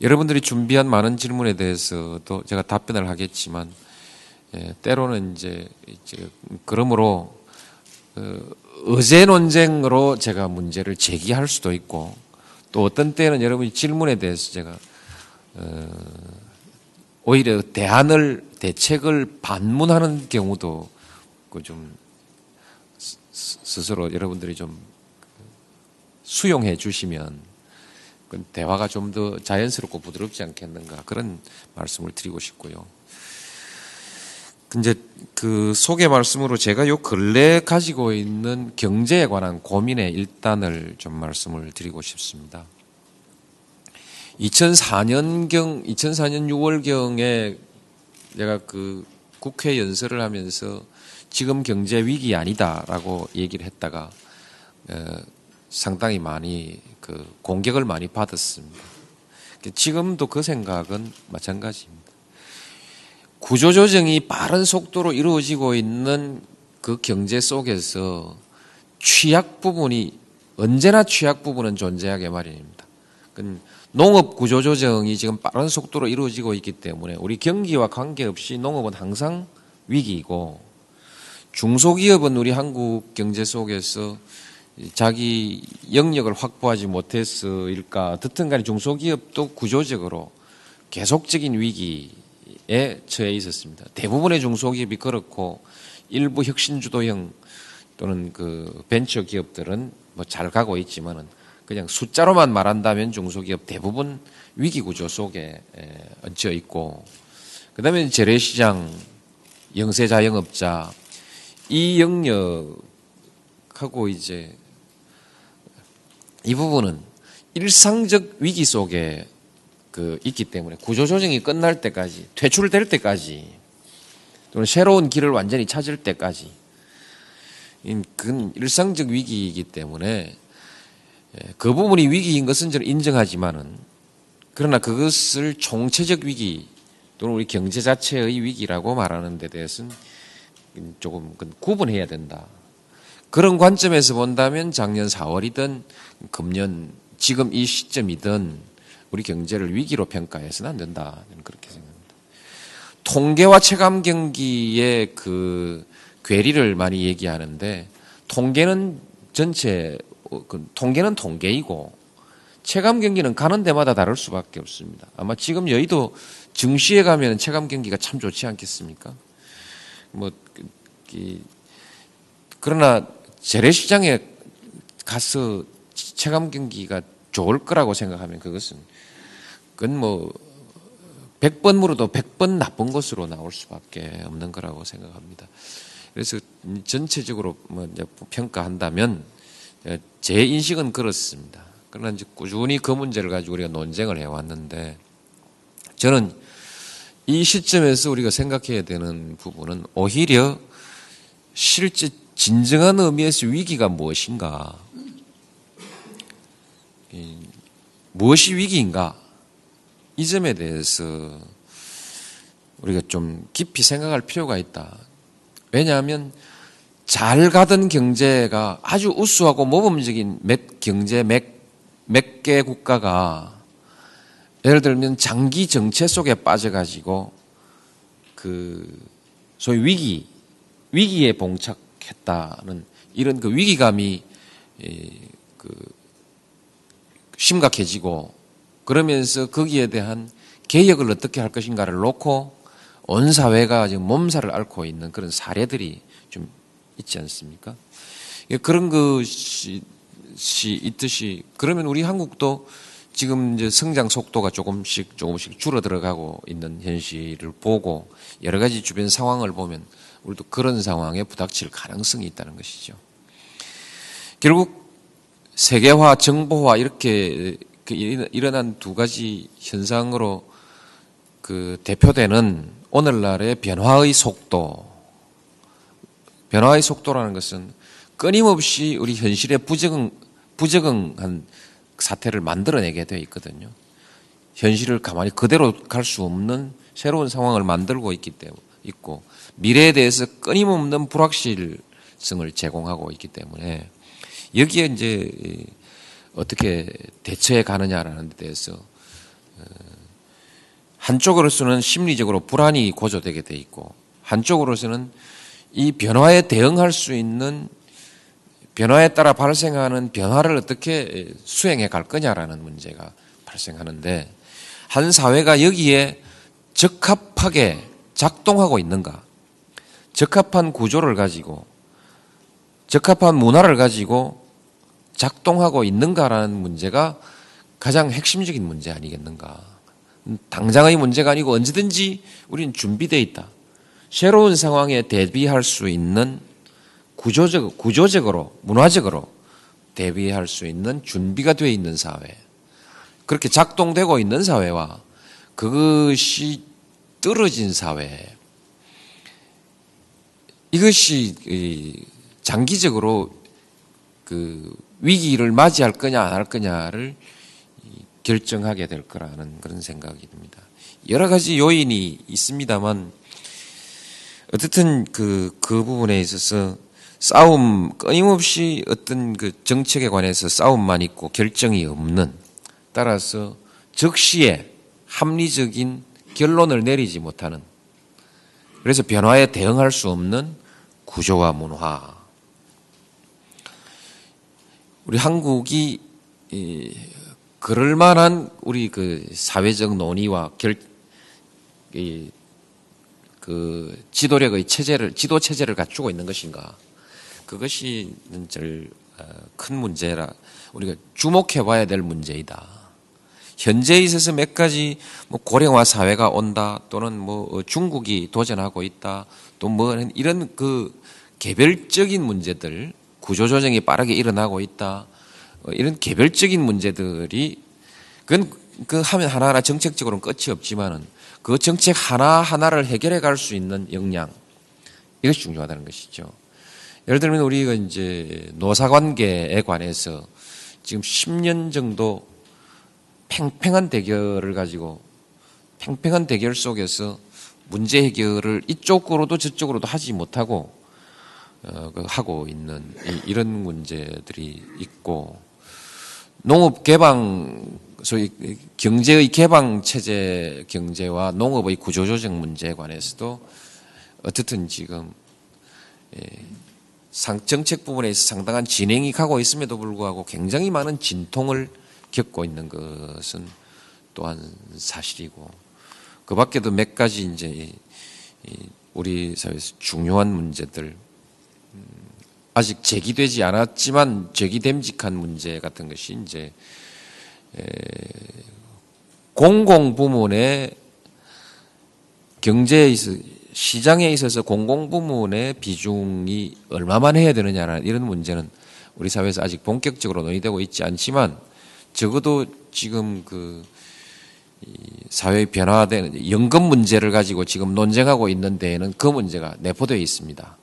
여러분들이 준비한 많은 질문에 대해서도 제가 답변을 하겠지만 예, 때로는 이제, 이제 그러므로 어, 의제 논쟁으로 제가 문제를 제기할 수도 있고 또 어떤 때는 여러분이 질문에 대해서 제가 어, 오히려 대안을 대책을 반문하는 경우도 그좀 스스로 여러분들이 좀 수용해 주시면 그 대화가 좀 더 자연스럽고 부드럽지 않겠는가 그런 말씀을 드리고 싶고요. 근데 그 소개 말씀으로 제가 요 근래 가지고 있는 경제에 관한 고민의 일단을 좀 말씀을 드리고 싶습니다. 2004년경 2004년 6월경에 내가 그 국회 연설을 하면서 지금 경제 위기 아니다라고 얘기를 했다가 어, 상당히 많이 그 공격을 많이 받았습니다. 지금도 그 생각은 마찬가지입니다. 구조조정이 빠른 속도로 이루어지고 있는 그 경제 속에서 취약 부분이 언제나 취약 부분은 존재하게 마련입니다. 농업 구조조정이 지금 빠른 속도로 이루어지고 있기 때문에 우리 경기와 관계없이 농업은 항상 위기이고 중소기업은 우리 한국 경제 속에서 자기 영역을 확보하지 못해서일까 듣든 간에 중소기업도 구조적으로 계속적인 위기에 처해 있었습니다. 대부분의 중소기업이 그렇고 일부 혁신주도형 또는 그 벤처 기업들은 뭐 잘 가고 있지만은 그냥 숫자로만 말한다면 중소기업 대부분 위기 구조 속에 얹혀 있고 그다음에 재래시장, 영세 자영업자 이 영역하고 이제 이 부분은 일상적 위기 속에 그 있기 때문에 구조조정이 끝날 때까지 퇴출될 때까지 또는 새로운 길을 완전히 찾을 때까지 그건 일상적 위기이기 때문에 예, 그 부분이 위기인 것은 저는 인정하지만은 그러나 그것을 총체적 위기 또는 우리 경제 자체의 위기라고 말하는 데 대해서는 조금 구분해야 된다. 그런 관점에서 본다면 작년 4월이든 금년 지금 이 시점이든 우리 경제를 위기로 평가해서는 안 된다. 그렇게 생각합니다. 통계와 체감 경기의 그 괴리를 많이 얘기하는데 통계는 전체 그 통계는 통계이고 체감 경기는 가는 데마다 다를 수밖에 없습니다. 아마 지금 여의도 증시에 가면 체감 경기가 참 좋지 않겠습니까? 뭐 그, 그러나 재래시장에 가서 체감 경기가 좋을 거라고 생각하면 그것은 그건 뭐 100번 물어도 100번 나쁜 것으로 나올 수밖에 없는 거라고 생각합니다. 그래서 전체적으로 뭐 평가한다면 제 인식은 그렇습니다. 그러나 이제 꾸준히 그 문제를 가지고 우리가 논쟁을 해왔는데 저는 이 시점에서 우리가 생각해야 되는 부분은 오히려 실제 진정한 의미에서 위기가 무엇인가? 무엇이 위기인가? 이 점에 대해서 우리가 좀 깊이 생각할 필요가 있다. 왜냐하면 잘 가던 경제가 아주 우수하고 모범적인 몇 경제 몇개 국가가 예를 들면 장기 정체 속에 빠져가지고 그 소위 위기 위기에 봉착 했다는 이런 그 위기감이 그 심각해지고 그러면서 거기에 대한 개혁을 어떻게 할 것인가를 놓고 온 사회가 지금 몸살을 앓고 있는 그런 사례들이 좀 있지 않습니까? 그런 것이 있듯이 그러면 우리 한국도 지금 이제 성장 속도가 조금씩 조금씩 줄어 들어가고 있는 현실을 보고 여러 가지 주변 상황을 보면 우리도 그런 상황에 부닥칠 가능성이 있다는 것이죠. 결국 세계화, 정보화 이렇게 그 일- 일어난 두 가지 현상으로 그 대표되는 오늘날의 변화의 속도. 변화의 속도라는 것은 끊임없이 우리 현실에 부적응, 부적응한 사태를 만들어내게 되어 있거든요. 현실을 가만히 그대로 갈 수 없는 새로운 상황을 만들고 있기 때문에 있고 미래에 대해서 끊임없는 불확실성을 제공하고 있기 때문에 여기에 이제 이 어떻게 대처해 가느냐라는 데 대해서 어, 한쪽으로서는 심리적으로 불안이 고조되게 돼 있고 한쪽으로서는 이 변화에 대응할 수 있는 변화에 따라 발생하는 변화를 어떻게 수행해 갈 거냐라는 문제가 발생하는데 한 사회가 여기에 적합하게 작동하고 있는가? 적합한 구조를 가지고 적합한 문화를 가지고 작동하고 있는가라는 문제가 가장 핵심적인 문제 아니겠는가? 당장의 문제가 아니고 언제든지 우리는 준비되어 있다. 새로운 상황에 대비할 수 있는 구조적, 구조적으로, 문화적으로 대비할 수 있는 준비가 되어 있는 사회. 그렇게 작동되고 있는 사회와 그것이 떨어진 사회. 이것이 이 장기적으로 그 위기를 맞이할 거냐 안 할 거냐를 결정하게 될 거라는 그런 생각이 듭니다. 여러 가지 요인이 있습니다만 어쨌든 그, 그 부분에 있어서 싸움, 끊임없이 어떤 그 정책에 관해서 싸움만 있고 결정이 없는 따라서 적시에 합리적인 결론을 내리지 못하는 그래서 변화에 대응할 수 없는 구조와 문화. 우리 한국이 이, 그럴 만한 우리 그 사회적 논의와 결, 이, 그 지도력의 체제를 지도 체제를 갖추고 있는 것인가? 그것이 제일 어, 큰 문제라 우리가 주목해 봐야 될 문제이다. 현재에 있어서 몇 가지 뭐 고령화 사회가 온다 또는 뭐 중국이 도전하고 있다 또 뭐 이런 그 개별적인 문제들 구조 조정이 빠르게 일어나고 있다 어, 이런 개별적인 문제들이 그건 그 하면 하나하나 정책적으로는 끝이 없지만은 그 정책 하나 하나를 해결해 갈 수 있는 역량 이것이 중요하다는 것이죠. 예를 들면 우리가 이제 노사 관계에 관해서 지금 10년 정도 팽팽한 대결을 가지고 팽팽한 대결 속에서 문제 해결을 이쪽으로도 저쪽으로도 하지 못하고 어, 그 하고 있는 이, 이런 문제들이 있고 농업 개방 소위 경제의 개방 체제 경제와 농업의 구조 조정 문제에 관해서도 어떻든 지금 예, 상 정책 부분에서 상당한 진행이 가고 있음에도 불구하고 굉장히 많은 진통을 겪고 있는 것은 또한 사실이고 그 밖에도 몇 가지 이제 이- 이 우리 사회에서 중요한 문제들 음, 아직 제기되지 않았지만 제기됨직한 문제 같은 것이 이제 에, 공공 부문의 경제에 있어 시장에 있어서 공공 부문의 비중이 얼마만 해야 되느냐라는 이런 문제는 우리 사회에서 아직 본격적으로 논의되고 있지 않지만 적어도 지금 그이 사회 변화되는 연금 문제를 가지고 지금 논쟁하고 있는 데에는 그 문제가 내포되어 있습니다.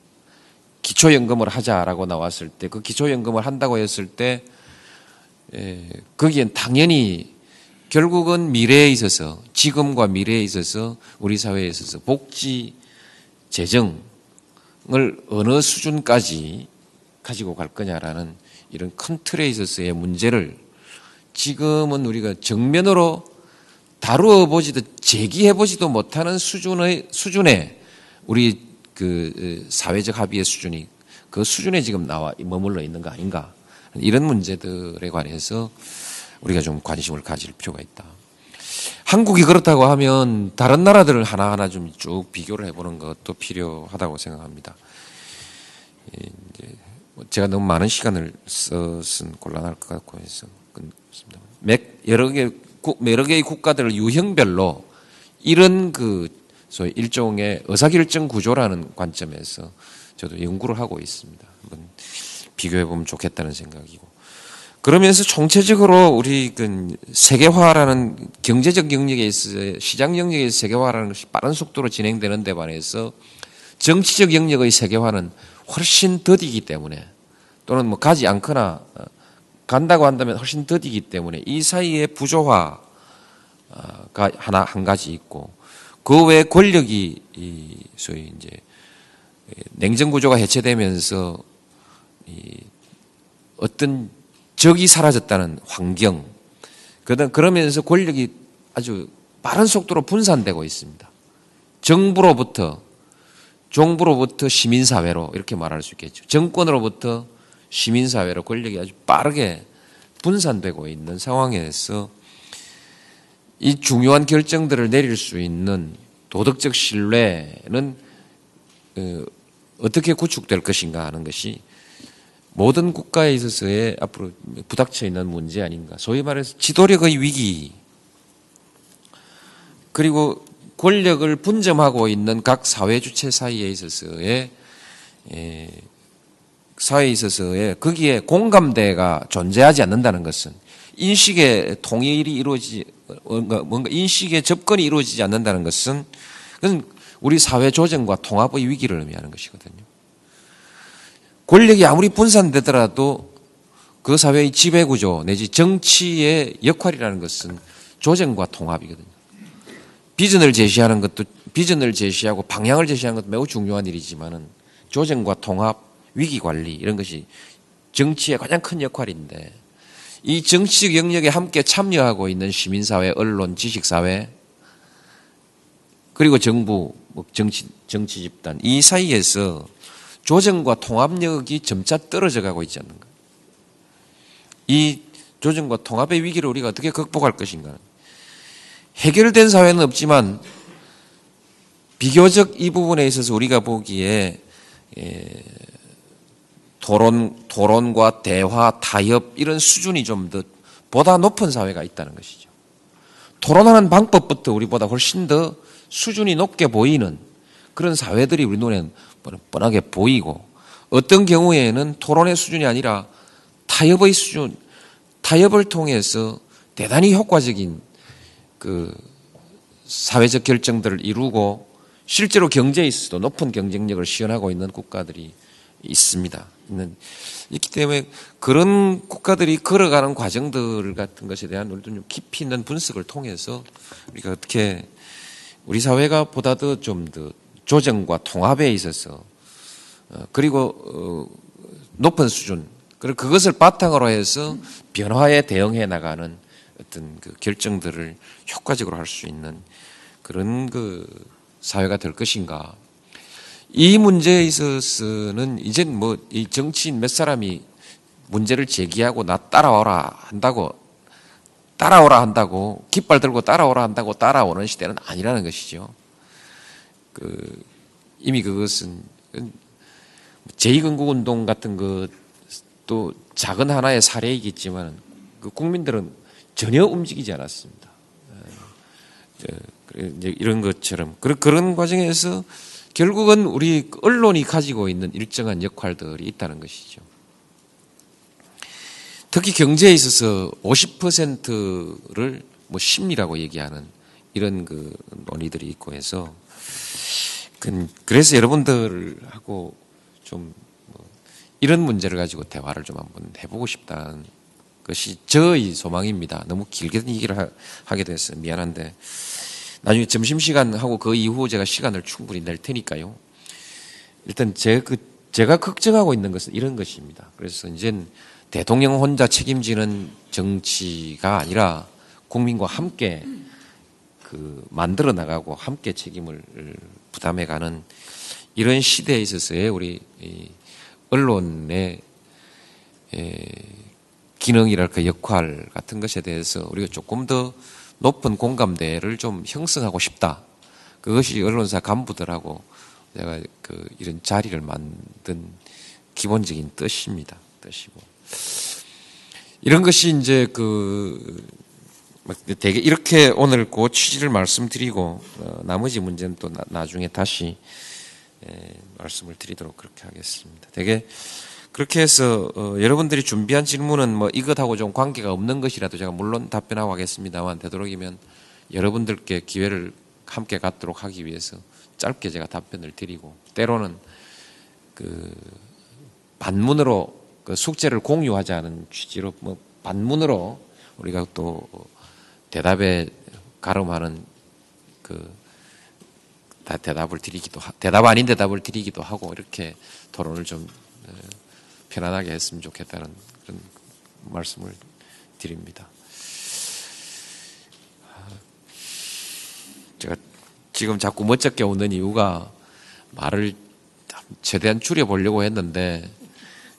기초연금을 하자라고 나왔을 때 그 기초연금을 한다고 했을 때 에, 거기엔 당연히 결국은 미래에 있어서 지금과 미래에 있어서 우리 사회에 있어서 복지 재정을 어느 수준까지 가지고 갈 거냐라는 이런 큰 틀에 있어서의 문제를 지금은 우리가 정면으로 다루어 보지도 제기해 보지도 못하는 수준의 수준에 우리 그 사회적 합의의 수준이 그 수준에 지금 나와 머물러 있는 거 아닌가 이런 문제들에 관해서 우리가 좀 관심을 가질 필요가 있다. 한국이 그렇다고 하면 다른 나라들을 하나하나 좀 쭉 비교를 해보는 것도 필요하다고 생각합니다. 이제 뭐 제가 너무 많은 시간을 써은 곤란할 것 같고 해서 끊습니다. 몇 여러 개 국- 여러 개의 국가들 유형별로 이런 그 소위 일종의 의사결정 구조라는 관점에서 저도 연구를 하고 있습니다. 한번 비교해 보면 좋겠다는 생각이고 그러면서 총체적으로 우리 그 세계화라는 경제적 영역에 있어 시장 영역의 세계화라는 것이 빠른 속도로 진행되는 데 반해서 정치적 영역의 세계화는 훨씬 더디기 때문에 또는 뭐 가지 않거나 어, 간다고 한다면 훨씬 더디기 때문에 이 사이에 부조화가 하나 한 가지 있고 그 외에 권력이 이 소위 이제 냉전 구조가 해체되면서 이 어떤 적이 사라졌다는 환경. 그러면서 권력이 아주 빠른 속도로 분산되고 있습니다. 정부로부터 정부로부터 시민사회로 이렇게 말할 수 있겠죠. 정권으로부터 시민사회로 권력이 아주 빠르게 분산되고 있는 상황에서 이 중요한 결정들을 내릴 수 있는 도덕적 신뢰는 어, 어떻게 구축될 것인가 하는 것이 모든 국가에 있어서의 앞으로 부닥쳐 있는 문제 아닌가. 소위 말해서 지도력의 위기. 그리고 권력을 분점하고 있는 각 사회 주체 사이에 있어서의 에, 사회에 있어서의 거기에 공감대가 존재하지 않는다는 것은 인식의 통일이 이루어지지 뭔가, 인식의 접근이 이루어지지 않는다는 것은 그건 우리 사회 조정과 통합의 위기를 의미하는 것이거든요. 권력이 아무리 분산되더라도 그 사회의 지배구조 내지 정치의 역할이라는 것은 조정과 통합이거든요. 비전을 제시하는 것도 비전을 제시하고 방향을 제시하는 것도 매우 중요한 일이지만은 조정과 통합, 위기 관리 이런 것이 정치의 가장 큰 역할인데 이 정치적 영역에 함께 참여하고 있는 시민사회, 언론, 지식사회 그리고 정부, 뭐 정치 정치 집단 이 사이에서 조정과 통합력이 점차 떨어져 가고 있지 않는가. 이 조정과 통합의 위기를 우리가 어떻게 극복할 것인가. 해결된 사회는 없지만 비교적 이 부분에 있어서 우리가 보기에 예, 토론, 토론과 대화, 타협 이런 수준이 좀 더 보다 높은 사회가 있다는 것이죠. 토론하는 방법부터 우리보다 훨씬 더 수준이 높게 보이는 그런 사회들이 우리 눈에는 뻔하게 보이고 어떤 경우에는 토론의 수준이 아니라 타협의 수준, 타협을 통해서 대단히 효과적인 그 사회적 결정들을 이루고 실제로 경제에 있어서도 높은 경쟁력을 시현하고 있는 국가들이 있습니다. 있는 있기 때문에 그런 국가들이 걸어가는 과정들 같은 것에 대한 우리도 좀 깊이 있는 분석을 통해서 우리가 어떻게 우리 사회가 보다 더 좀 더 조정과 통합에 있어서 어, 그리고 어, 높은 수준 그리고 그것을 바탕으로 해서 변화에 대응해 나가는 어떤 그 결정들을 효과적으로 할 수 있는 그런 그 사회가 될 것인가. 이 문제에 있어서는 이제 뭐 이 정치인 몇 사람이 문제를 제기하고 나 따라오라 한다고 따라오라 한다고 깃발 들고 따라오라 한다고 따라오는 시대는 아니라는 것이죠. 그 이미 그것은 제2건국 운동 같은 것도 작은 하나의 사례이겠지만 그 국민들은 전혀 움직이지 않았습니다. 이제 이런 것처럼 그런 과정에서 결국은 우리 언론이 가지고 있는 일정한 역할들이 있다는 것이죠. 특히 경제에 있어서 50%를 뭐 심리라고 얘기하는 이런 그 논의들이 있고 해서 그래서 여러분들하고 좀뭐 이런 문제를 가지고 대화를 좀 한번 해보고 싶다는 것이 저의 소망입니다. 너무 길게 얘기를 하게 돼서 미안한데 나중에 점심시간 하고 그 이후 제가 시간을 충분히 낼 테니까요. 일단 제 그, 제가 걱정하고 있는 것은 이런 것입니다. 그래서 이제 대통령 혼자 책임지는 정치가 아니라 국민과 함께 그 만들어 나가고 함께 책임을 부담해 가는 이런 시대에 있어서의 우리 언론의 기능이랄까 역할 같은 것에 대해서 우리가 조금 더 높은 공감대를 좀 형성하고 싶다. 그것이 언론사 간부들하고 내가 그 이런 자리를 만든 기본적인 뜻입니다. 뜻이고. 이런 것이 이제 그 되게 이렇게 오늘 그 취지를 말씀드리고 어, 나머지 문제는 또 나, 중에 다시 에, 말씀을 드리도록 그렇게 하겠습니다. 되게 그렇게 해서 어, 여러분들이 준비한 질문은 뭐 이것하고 좀 관계가 없는 것이라도 제가 물론 답변하고 하겠습니다만 되도록이면 여러분들께 기회를 함께 갖도록 하기 위해서 짧게 제가 답변을 드리고 때로는 그 반문으로 그 숙제를 공유하자는 취지로 뭐 반문으로 우리가 또 대답에 가름하는 그다 대답을 드리기도 하, 대답 아닌 대답을 드리기도 하고 이렇게 토론을 좀 어, 편안하게 했으면 좋겠다는 그런 말씀을 드립니다. 제가 지금 자꾸 멋쩍게 웃는 이유가 말을 최대한 줄여보려고 했는데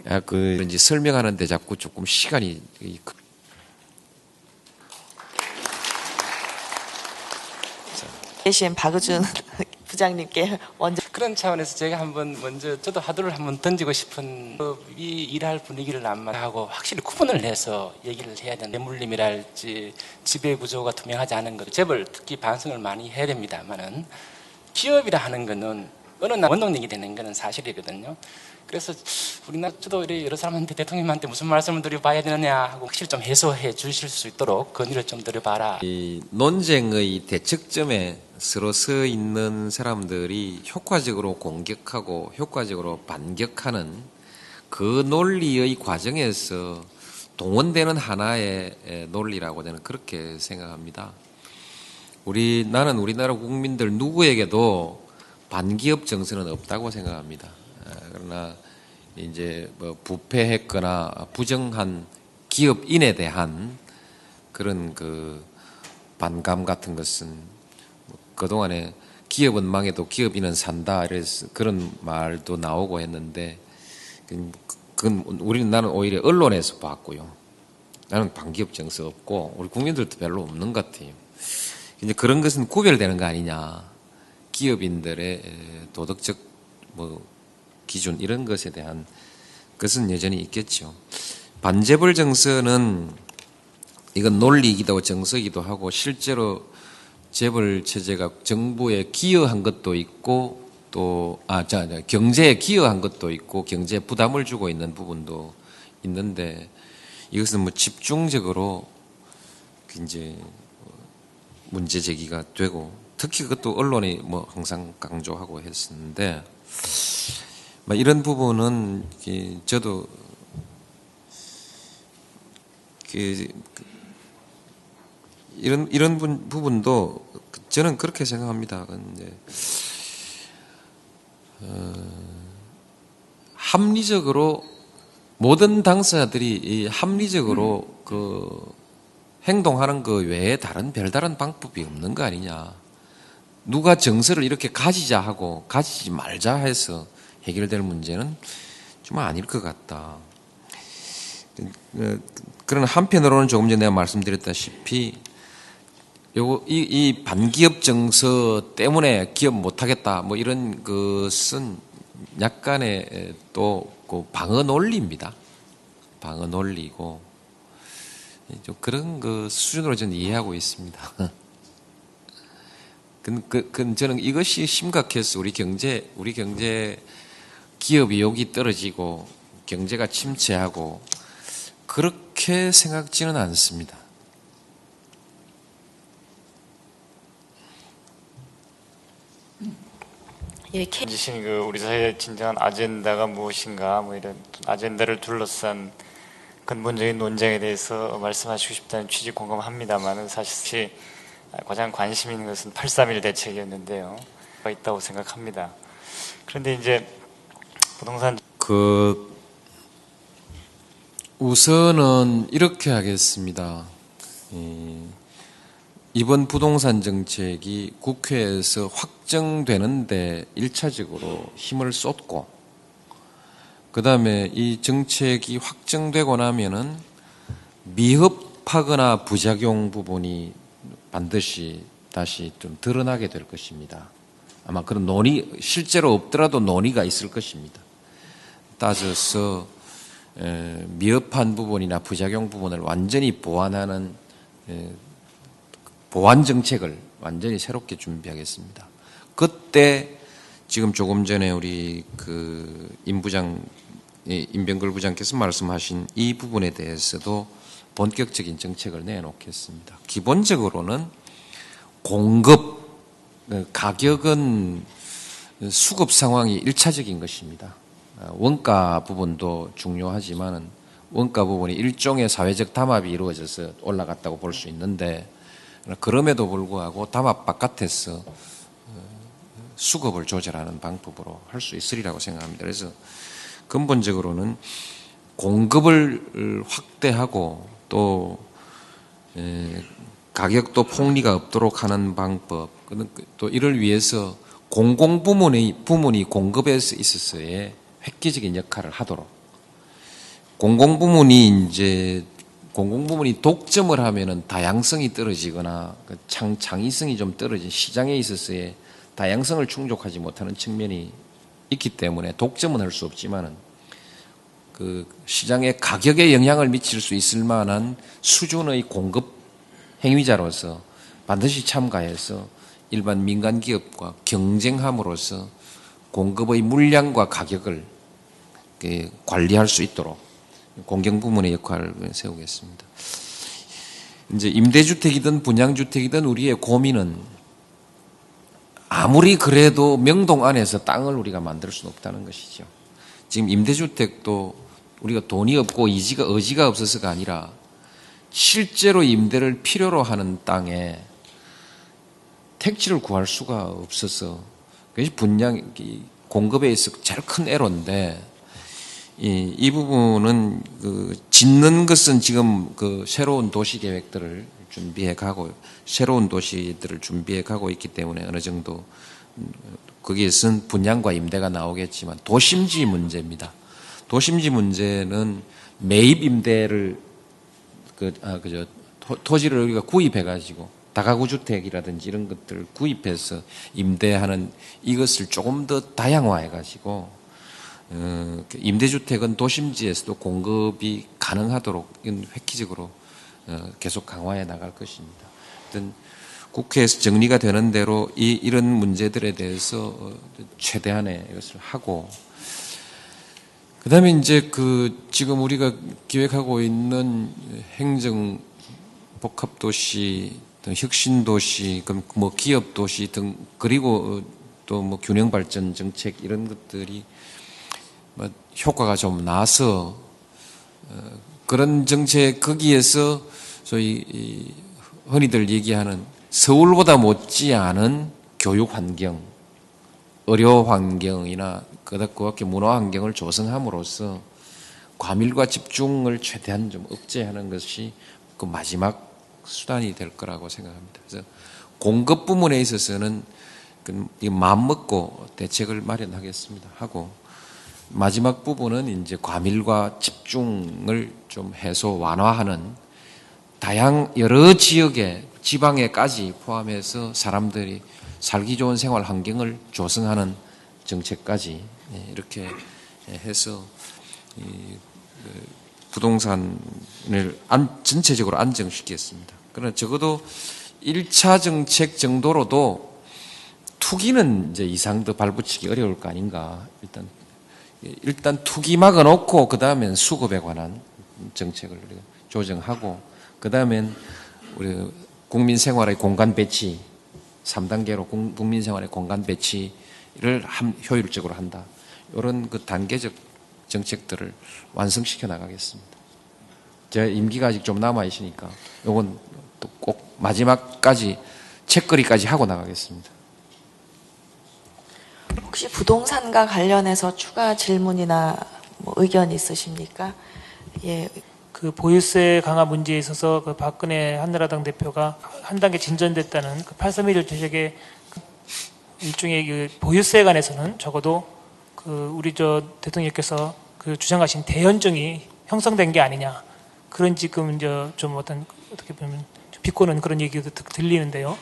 야, 그 이제 설명하는데 자꾸 조금 시간이 이- 계신 박의준 부장님께 먼저 그런 차원에서 제가 한번 먼저 저도 화두를 한번 던지고 싶은 이 일할 분위기를 안마하고 확실히 구분을 해서 얘기를 해야 되는 대물림이랄지 지배 구조가 투명하지 않은 것 재벌 특히 반성을 많이 해야 됩니다만은 기업이라 하는 거는 어느 날 원동력이 되는 거는 사실이거든요. 그래서 우리나라 저도 여러 사람한테 대통령한테 무슨 말씀을 드려봐야 되느냐 하고 확실히 좀 해소해 주실 수 있도록 건의를 좀 드려봐라. 이 논쟁의 대척점에 서 있는 사람들이 효과적으로 공격하고 효과적으로 반격하는 그 논리의 과정에서 동원되는 하나의 에, 논리라고 저는 그렇게 생각합니다. 우리 나는 우리나라 국민들 누구에게도 반기업 정서는 없다고 생각합니다. 아, 그러나 이제 뭐 부패했거나 부정한 기업인에 대한 그런 그 반감 같은 것은 뭐 그동안에 기업은 망해도 기업인은 산다 이래서 그런 말도 나오고 했는데 그- 그건 우리는 나는 오히려 언론에서 봤고요. 나는 반기업 정서 없고 우리 국민들도 별로 없는 것 같아요. 이제 그런 것은 구별되는 거 아니냐. 기업인들의 에, 도덕적 뭐 기준 이런 것에 대한 것은 여전히 있겠죠. 반재벌 정서는 이건 논리이기도 하고 정서이기도 하고 실제로 재벌 체제가 정부에 기여한 것도 있고 또 아, 자, 자, 경제에 기여한 것도 있고 경제에 부담을 주고 있는 부분도 있는데 이것은 뭐 집중적으로 이제 문제 제기가 되고 특히 그것도 언론이 뭐 항상 강조하고 했었는데 뭐 이런 부분은 이 저도 그 이런 이런 분- 부분도 저는 그렇게 생각합니다. 이제 어, 합리적으로 모든 당사자들이 이 합리적으로 그 행동하는 그 외에 다른 별다른 방법이 없는 거 아니냐. 누가 정서를 이렇게 가지자 하고 가지지 말자 해서 해결될 문제는 좀 아닐 것 같다. 어, 그런 한편으로는 조금 전에 내가 말씀드렸다시피 요거 이, 이 반기업 정서 때문에 기업 못하겠다 뭐 이런 것은 약간의 또 그 방어 논리입니다. 방어 논리고 좀 그런 그 수준으로 저는 이해하고 있습니다. 그, 그, 그 저는 이것이 심각해서 우리 경제 우리 경제 기업이 여기 떨어지고 경제가 침체하고 그렇게 생각지는 않습니다. 예, K 지신 그 우리 사회의 진정한 아젠다가 무엇인가 뭐 이런 아젠다를 둘러싼 근본적인 논쟁에 대해서 말씀하시고 싶다는 취지 공감합니다만은 사실 가장 관심 있는 것은 831 대책이었는데요. 가 있다고 생각합니다. 그런데 이제 부동산 그 우선은 이렇게 하겠습니다. 이, 이번 부동산 정책이 국회에서 확정되는데 일차적으로 힘을 쏟고 그 다음에 이 정책이 확정되고 나면은 미흡하거나 부작용 부분이 반드시 다시 좀 드러나게 될 것입니다. 아마 그런 논의 실제로 없더라도 논의가 있을 것입니다. 따져서 에, 미흡한 부분이나 부작용 부분을 완전히 보완하는 에, 보완 정책을 완전히 새롭게 준비하겠습니다. 그때 지금 조금 전에 우리 그 임부장 이 임병걸 부장께서 말씀하신 이 부분에 대해서도 본격적인 정책을 내놓겠습니다. 기본적으로는 공급 어, 가격은 수급 상황이 일차적인 것입니다. 어, 원가 부분도 중요하지만은 원가 부분이 일종의 사회적 담합이 이루어져서 올라갔다고 볼 수 있는데 그럼에도 불구하고 담합 바깥에서 어, 수급을 조절하는 방법으로 할 수 있으리라고 생각합니다. 그래서 근본적으로는 공급을 확대하고 또 에, 가격도 폭리가 없도록 하는 방법 또 이를 위해서 공공 부문의 부문이 공급에 있어서의 획기적인 역할을 하도록 공공 부문이 이제 공공 부문이 독점을 하면은 다양성이 떨어지거나 그 창, 창의성이 좀 떨어진 시장에 있어서의 다양성을 충족하지 못하는 측면이 있기 때문에 독점은 할 수 없지만은 그 시장의 가격에 영향을 미칠 수 있을 만한 수준의 공급 행위자로서 반드시 참가해서 일반 민간 기업과 경쟁함으로써 공급의 물량과 가격을 그 관리할 수 있도록 공경 부문의 역할을 세우겠습니다. 이제 임대주택이든 분양주택이든 우리의 고민은 아무리 그래도 명동 안에서 땅을 우리가 만들 수는 없다는 것이죠. 지금 임대주택도 우리가 돈이 없고 의지가, 의지가 없어서가 아니라 실제로 임대를 필요로 하는 땅에 택지를 구할 수가 없어서 그것이 분양 공급에 있어 제일 큰 애로인데 이, 이 부분은 그 짓는 것은 지금 그 새로운 도시 계획들을 준비해 가고 새로운 도시들을 준비해 가고 있기 때문에 어느 정도 거기에선 분양과 임대가 나오겠지만 도심지 문제입니다. 도심지 문제는 매입 임대를 그, 아, 그저 토, 지를 우리가 구입해 가지고 다가구 주택이라든지 이런 것들을 구입해서 임대하는 이것을 조금 더 다양화해 가지고 임대주택은 도심지에서도 공급이 가능하도록 획기적으로 어, 계속 강화해 나갈 것입니다. 국회에서 정리가 되는 대로 이, 이런 문제들에 대해서 어, 최대한의 이것을 하고 그 다음에 이제 그 지금 우리가 기획하고 있는 행정 복합도시 등 혁신도시, 뭐 기업도시 등 그리고 또 뭐 균형발전 정책 이런 것들이 뭐 효과가 좀 나서 어, 그런 정책 거기에서 소위 흔히들 얘기하는 서울보다 못지 않은 교육 환경, 의료 환경이나 그렇게 문화 환경을 조성함으로써 과밀과 집중을 최대한 좀 억제하는 것이 그 마지막 수단이 될 거라고 생각합니다. 그래서 공급 부문에 있어서는 그 마음 먹고 대책을 마련하겠습니다. 하고 마지막 부분은 이제 과밀과 집중을 좀 해소 완화하는 다양 여러 지역의 지방에까지 포함해서 사람들이 살기 좋은 생활 환경을 조성하는 정책까지 예, 이렇게 해서 그 부동산을 전체적으로 안정시켰습니다. 그러나 적어도 1차 정책 정도로도 투기는 이제 이상 더 발붙이기 어려울 거 아닌가. 일단 일단 투기 막아놓고 그 다음엔 수급에 관한 정책을 조정하고 그 다음엔 우리 국민 생활의 공간 배치 3단계로 국민 생활의 공간 배치를 효율적으로 한다. 이런 그 단계적 정책들을 완성시켜 나가겠습니다. 제 임기가 아직 좀 남아 있으니까 이건 또 꼭 마지막까지 책거리까지 하고 나가겠습니다. 혹시 부동산과 관련해서 추가 질문이나 뭐 의견 있으십니까? 예. 그 보유세 강화 문제에 있어서 그 박근혜 한나라당 대표가 한 단계 진전됐다는 그 831 제적의 그 일종의 그 보유세에 관해서는 적어도 그 우리 저 대통령께서 그 주장하신 대연정이 형성된 게 아니냐 그런 지금 이제 좀 어떤 어떻게 보면 비꼬는 그런 얘기도 들리는데요.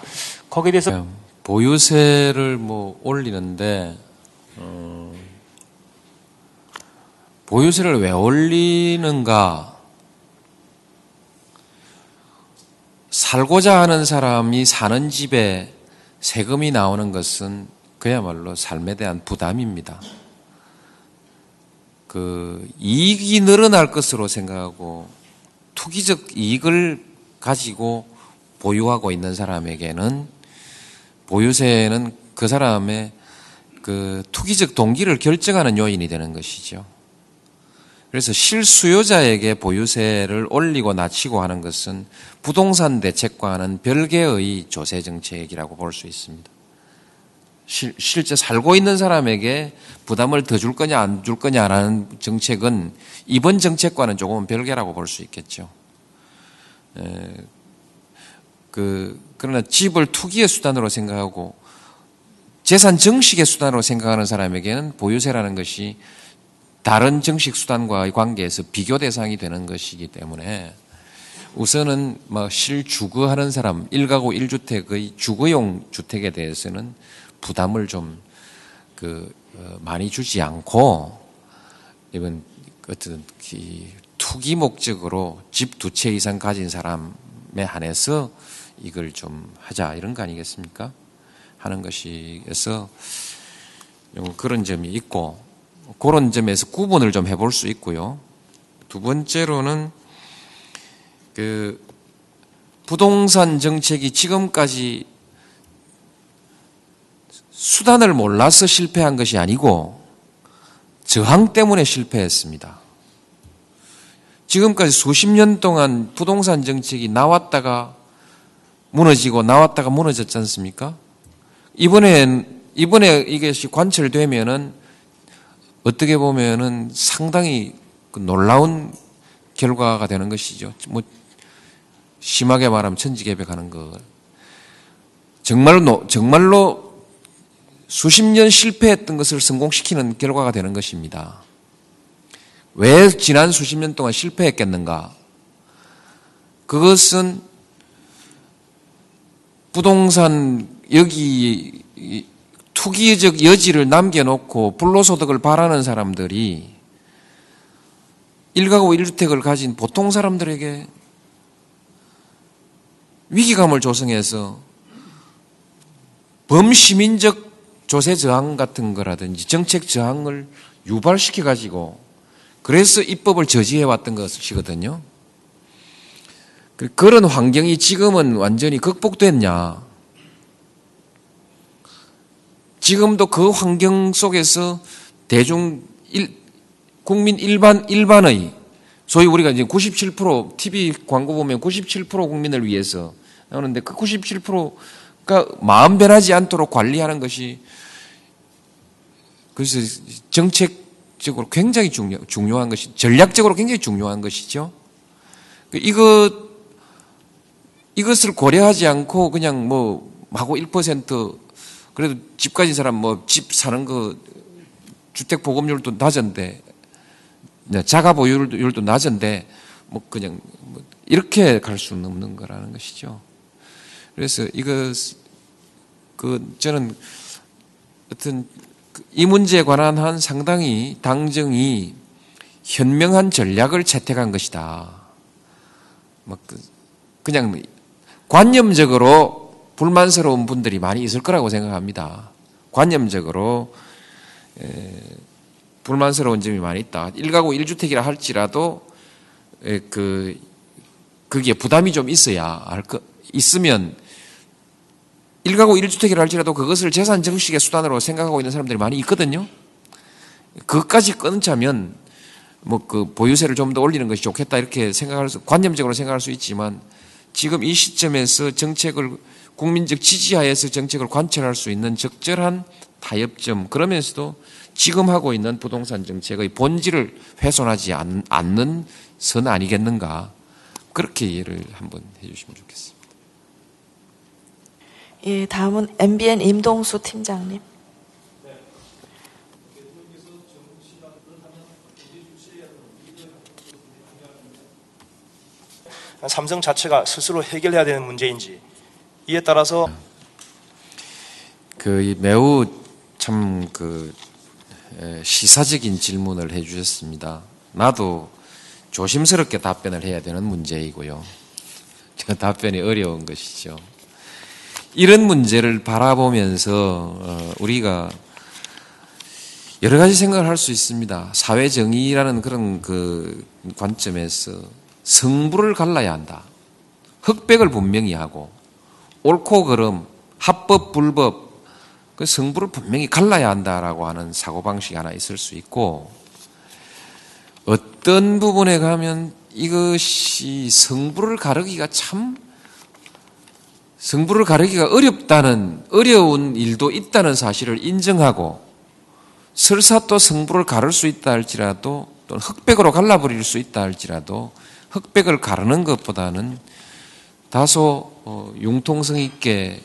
거기에 대해서 네. 보유세를 뭐 올리는데 어, 보유세를 왜 올리는가? 살고자 하는 사람이 사는 집에 세금이 나오는 것은 그야말로 삶에 대한 부담입니다. 그 이익이 늘어날 것으로 생각하고 투기적 이익을 가지고 보유하고 있는 사람에게는 보유세는 그 사람의 그 투기적 동기를 결정하는 요인이 되는 것이죠. 그래서 실수요자에게 보유세를 올리고 낮추고 하는 것은 부동산 대책과는 별개의 조세 정책이라고 볼 수 있습니다. 실, 실제 살고 있는 사람에게 부담을 더 줄 거냐 안 줄 거냐라는 정책은 이번 정책과는 조금은 별개라고 볼 수 있겠죠. 에, 그 그러나 집을 투기의 수단으로 생각하고 재산 정식의 수단으로 생각하는 사람에게는 보유세라는 것이 다른 정식 수단과의 관계에서 비교 대상이 되는 것이기 때문에 우선은 뭐 실주거하는 사람, 1가구 1주택의 주거용 주택에 대해서는 부담을 좀 그 많이 주지 않고 이번 어떤 투기 목적으로 집 두 채 이상 가진 사람에 한해서 이걸 좀 하자 이런 거 아니겠습니까? 하는 것이어서 그런 점이 있고 그런 점에서 구분을 좀 해볼 수 있고요. 두 번째로는 그 부동산 정책이 지금까지 수단을 몰라서 실패한 것이 아니고 저항 때문에 실패했습니다. 지금까지 수십 년 동안 부동산 정책이 나왔다가 무너지고 나왔다가 무너졌지 않습니까? 이번엔, 이번에 이것이 관철되면은 어떻게 보면은 상당히 그 놀라운 결과가 되는 것이죠. 뭐, 심하게 말하면 천지개벽하는 거. 정말로, 정말로 수십 년 실패했던 것을 성공시키는 결과가 되는 것입니다. 왜 지난 수십 년 동안 실패했겠는가? 그것은 부동산 여기 투기적 여지를 남겨놓고 불로소득을 바라는 사람들이 1가구 1주택을 가진 보통 사람들에게 위기감을 조성해서 범시민적 조세 저항 같은 거라든지 정책 저항을 유발시켜 가지고 그래서 입법을 저지해 왔던 것이거든요. 그런 환경이 지금은 완전히 극복됐냐? 지금도 그 환경 속에서 대중 일, 국민 일반 일반의 소위 우리가 이제 97% TV 광고 보면 97% 국민을 위해서 나오는데 그 97%가 마음 변하지 않도록 관리하는 것이 그래서 정책적으로 굉장히 중요, 중요한 것이 전략적으로 굉장히 중요한 것이죠. 이것 이것을 고려하지 않고 그냥 뭐 하고 1% 그래도 집 가진 사람 뭐 집 사는 거 주택 보급률도 낮은데 자가 보유율도 낮은데 뭐 그냥 뭐 이렇게 갈 수는 없는 거라는 것이죠. 그래서 이거 그 저는 어떤 이 문제에 관한 한 상당히 당정이 현명한 전략을 채택한 것이다. 뭐그 그냥 관념적으로 불만스러운 분들이 많이 있을 거라고 생각합니다. 관념적으로 불만스러운 점이 많이 있다. 1가구 1주택이라 할지라도 그 그게 부담이 좀 있어야 할 거, 있으면 1가구 1주택이라 할지라도 그것을 재산 정식의 수단으로 생각하고 있는 사람들이 많이 있거든요. 그것까지 끊자면 뭐 그 보유세를 좀 더 올리는 것이 좋겠다 이렇게 생각할 수 관념적으로 생각할 수 있지만 지금 이 시점에서 정책을 국민적 지지하에서 정책을 관철할 수 있는 적절한 타협점 그러면서도 지금 하고 있는 부동산 정책의 본질을 훼손하지 않는 선 아니겠는가 그렇게 이해를 한번 해주시면 좋겠습니다. 예, 다음은 MBN 임동수 팀장님. 삼성 자체가 스스로 해결해야 되는 문제인지 이에 따라서 그 매우 참 그 시사적인 질문을 해주셨습니다. 나도 조심스럽게 답변을 해야 되는 문제이고요. 그 답변이 어려운 것이죠. 이런 문제를 바라보면서 어, 우리가 여러 가지 생각을 할 수 있습니다. 사회 정의라는 그런 그 관점에서 성부를 갈라야 한다. 흑백을 분명히 하고 옳고 그름, 합법 불법 그 성부를 분명히 갈라야 한다라고 하는 사고 방식이 하나 있을 수 있고 어떤 부분에 가면 이것이 성부를 가르기가 참 성부를 가르기가 어렵다는 어려운 일도 있다는 사실을 인정하고 설사 또 성부를 가를 수 있다 할지라도 또는 흑백으로 갈라버릴 수 있다 할지라도 흑백을 가르는 것보다는 다소 어, 융통성 있게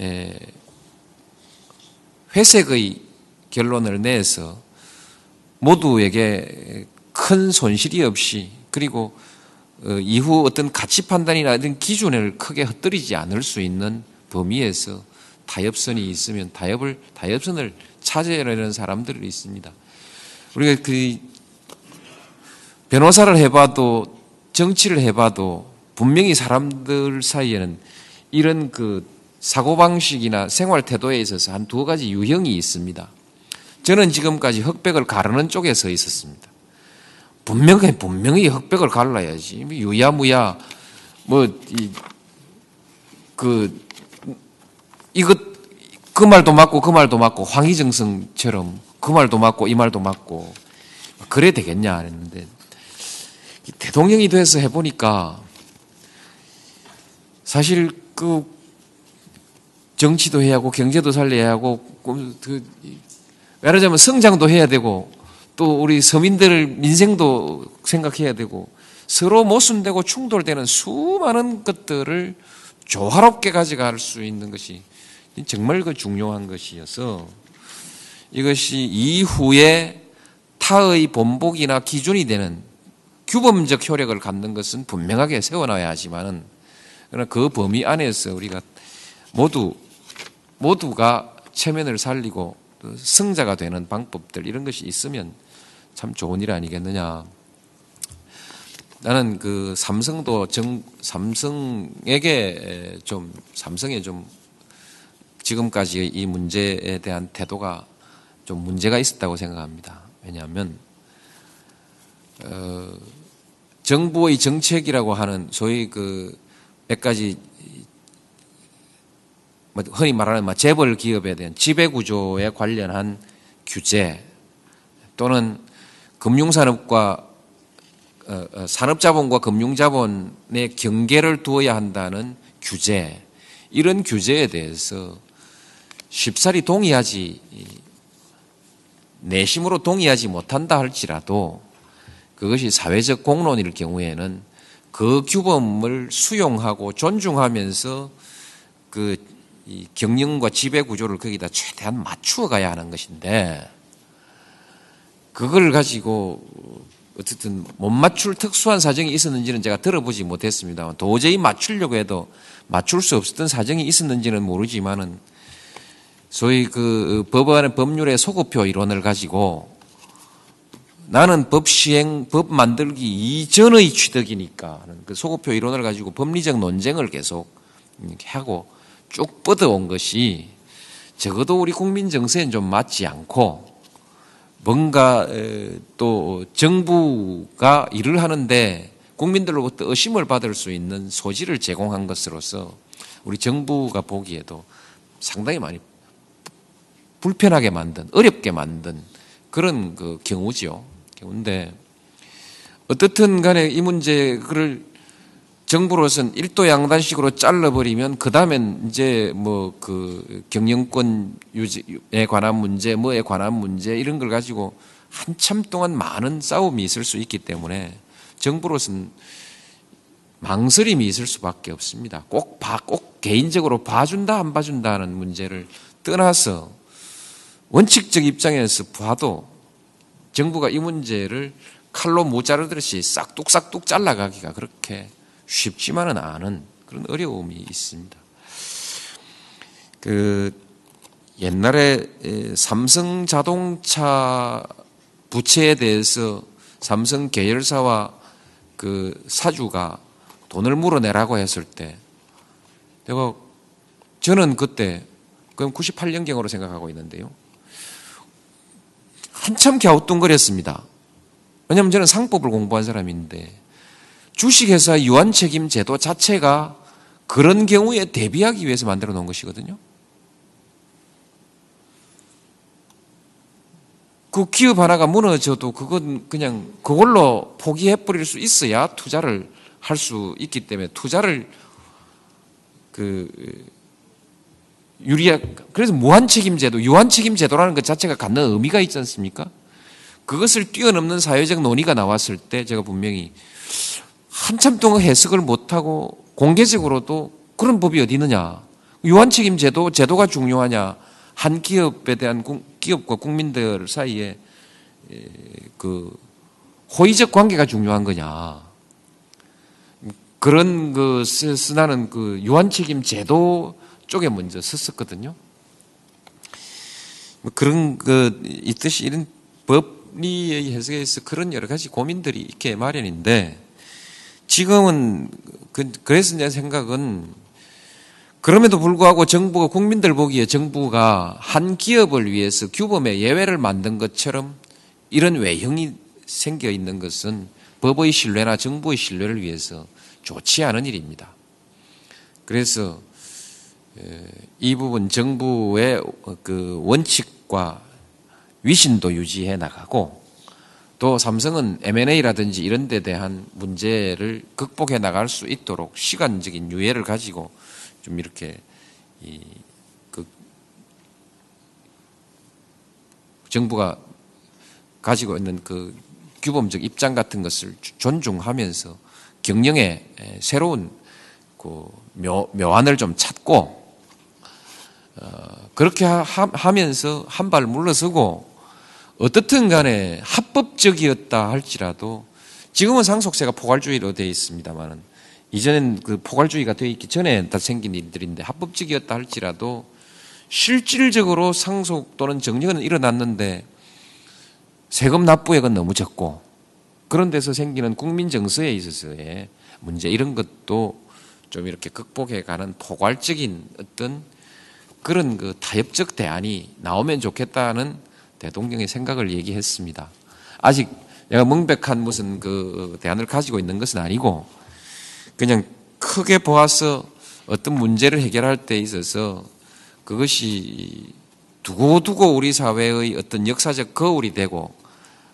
에, 회색의 결론을 내서 모두에게 큰 손실이 없이 그리고 어, 이후 어떤 가치 판단이나 어떤 기준을 크게 흩뜨리지 않을 수 있는 범위에서 타협선이 있으면 타협을 타협선을 찾아내는 사람들이 있습니다. 우리가 그 변호사를 해봐도 정치를 해봐도 분명히 사람들 사이에는 이런 그 사고방식이나 생활 태도에 있어서 한 두 가지 유형이 있습니다. 저는 지금까지 흑백을 가르는 쪽에 서 있었습니다. 분명히, 분명히 흑백을 갈라야지. 유야무야, 뭐, 이, 그, 이것, 그 말도 맞고 그 말도 맞고 황희정성처럼 그 말도 맞고 이 말도 맞고 그래 되겠냐 했는데 대통령이 돼서 해보니까 사실 그 정치도 해야 하고 경제도 살려야 하고 그 말하자면 성장도 해야 되고 또 우리 서민들 민생도 생각해야 되고 서로 모순되고 충돌되는 수많은 것들을 조화롭게 가져갈 수 있는 것이 정말 그 중요한 것이어서 이것이 이후에 타의 본복이나 기준이 되는 규범적 효력을 갖는 것은 분명하게 세워놔야 하지만은 그러나 그 범위 안에서 우리가 모두 모두가 체면을 살리고 승자가 되는 방법들 이런 것이 있으면 참 좋은 일 아니겠느냐. 나는 그 삼성도 정 삼성에게 좀 삼성에 좀 지금까지 이 문제에 대한 태도가 좀 문제가 있었다고 생각합니다. 왜냐하면 어, 정부의 정책이라고 하는 소위 그 몇 가지 뭐 흔히 말하는 뭐 재벌 기업에 대한 지배 구조에 관련한 규제 또는 금융산업과 어, 어, 산업자본과 금융자본의 경계를 두어야 한다는 규제. 이런 규제에 대해서 쉽사리 동의하지 내심으로 동의하지 못한다 할지라도 그것이 사회적 공론일 경우에는 그 규범을 수용하고 존중하면서 그 경영과 지배 구조를 거기다 최대한 맞추어 가야 하는 것인데 그걸 가지고 어쨌든 못 맞출 특수한 사정이 있었는지는 제가 들어보지 못했습니다만 도저히 맞추려고 해도 맞출 수 없었던 사정이 있었는지는 모르지만은 소위 그 법안의 법률의 소급표 이론을 가지고 나는 법 시행, 법 만들기 이전의 취득이니까 그 소급표 이론을 가지고 법리적 논쟁을 계속 하고 쭉 뻗어온 것이 적어도 우리 국민 정서엔 좀 맞지 않고 뭔가 또 정부가 일을 하는데 국민들로부터 의심을 받을 수 있는 소지를 제공한 것으로서 우리 정부가 보기에도 상당히 많이 불편하게 만든, 어렵게 만든 그런 그 경우 죠. 경우인데, 어떻든 간에 이 문제를 정부로서는 일도 양단식으로 잘라버리면 그 다음엔 이제 뭐 그 경영권 유지에 관한 문제, 뭐에 관한 문제 이런 걸 가지고 한참 동안 많은 싸움이 있을 수 있기 때문에 정부로서는 망설임이 있을 수밖에 없습니다. 꼭 봐, 꼭 개인적으로 봐준다, 안 봐준다는 문제를 떠나서 원칙적 입장에서 봐도 정부가 이 문제를 칼로 모자르듯이 싹둑싹둑 잘라가기가 그렇게 쉽지만은 않은 그런 어려움이 있습니다. 그 옛날에 삼성 자동차 부채에 대해서 삼성 계열사와 그 사주가 돈을 물어내라고 했을 때 내가 저는 그때 그럼 98년경으로 생각하고 있는데요. 한참 갸우뚱거렸습니다. 왜냐하면 저는 상법을 공부한 사람인데 주식회사 유한 책임 제도 자체가 그런 경우에 대비하기 위해서 만들어 놓은 것이거든요. 그 기업 하나가 무너져도 그건 그냥 그걸로 포기해 버릴 수 있어야 투자를 할 수 있기 때문에 투자를 그 유리하 그래서 무한 책임 제도, 유한 책임 제도라는 것 자체가 갖는 의미가 있지 않습니까? 그것을 뛰어넘는 사회적 논의가 나왔을 때 제가 분명히 한참 동안 해석을 못하고 공개적으로도 그런 법이 어디 있느냐. 유한 책임 제도, 제도가 중요하냐. 한 기업에 대한 국- 기업과 국민들 사이에 에, 그 호의적 관계가 중요한 거냐. 그런 그 쓰- 쓰나는 그 유한 책임 제도 쪽에 먼저 섰었거든요. 뭐 그런 그 있듯이 이런 법리의 해석에서 그런 여러 가지 고민들이 있게 마련인데 지금은 그, 그래서 내 생각은 그럼에도 불구하고 정부가 국민들 보기에 정부가 한 기업을 위해서 규범의 예외를 만든 것처럼 이런 외형이 생겨 있는 것은 법의 신뢰나 정부의 신뢰를 위해서 좋지 않은 일입니다. 그래서 에, 이 부분 정부의 그 원칙과 위신도 유지해 나가고 또 삼성은 M&A라든지 이런 데 대한 문제를 극복해 나갈 수 있도록 시간적인 유예를 가지고 좀 이렇게 이, 그 정부가 가지고 있는 그 규범적 입장 같은 것을 존중하면서 경영의 새로운 그 묘, 묘안을 좀 찾고 어, 그렇게 하, 하면서 한 발 물러서고 어떻든 간에 합법적이었다 할지라도 지금은 상속세가 포괄주의로 되어 있습니다만은 이전엔 그 포괄주의가 되어 있기 전에 다 생긴 일들인데 합법적이었다 할지라도 실질적으로 상속 또는 정리는 일어났는데 세금 납부액은 너무 적고 그런 데서 생기는 국민 정서에 있어서의 문제 이런 것도 좀 이렇게 극복해 가는 포괄적인 어떤 그런 그 타협적 대안이 나오면 좋겠다는 대통령의 생각을 얘기했습니다. 아직 내가 명백한 무슨 그 대안을 가지고 있는 것은 아니고 그냥 크게 보아서 어떤 문제를 해결할 때 있어서 그것이 두고두고 우리 사회의 어떤 역사적 거울이 되고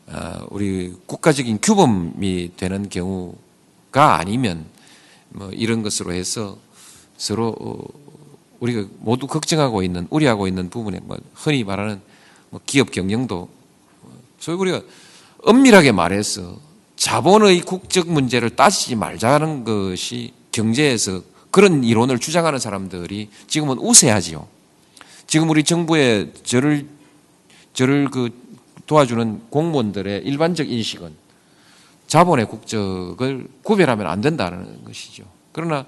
어, 우리 국가적인 규범이 되는 경우가 아니면 뭐 이런 것으로 해서 서로 어, 우리가 모두 걱정하고 있는 우려하고 있는 부분에 뭐 흔히 말하는 뭐 기업 경영도 소위 우리가 엄밀하게 말해서 자본의 국적 문제를 따지지 말자는 것이 경제에서 그런 이론을 주장하는 사람들이 지금은 우세하지요. 지금 우리 정부의 저를 저를 그 도와주는 공무원들의 일반적 인식은 자본의 국적을 구별하면 안 된다는 것이죠. 그러나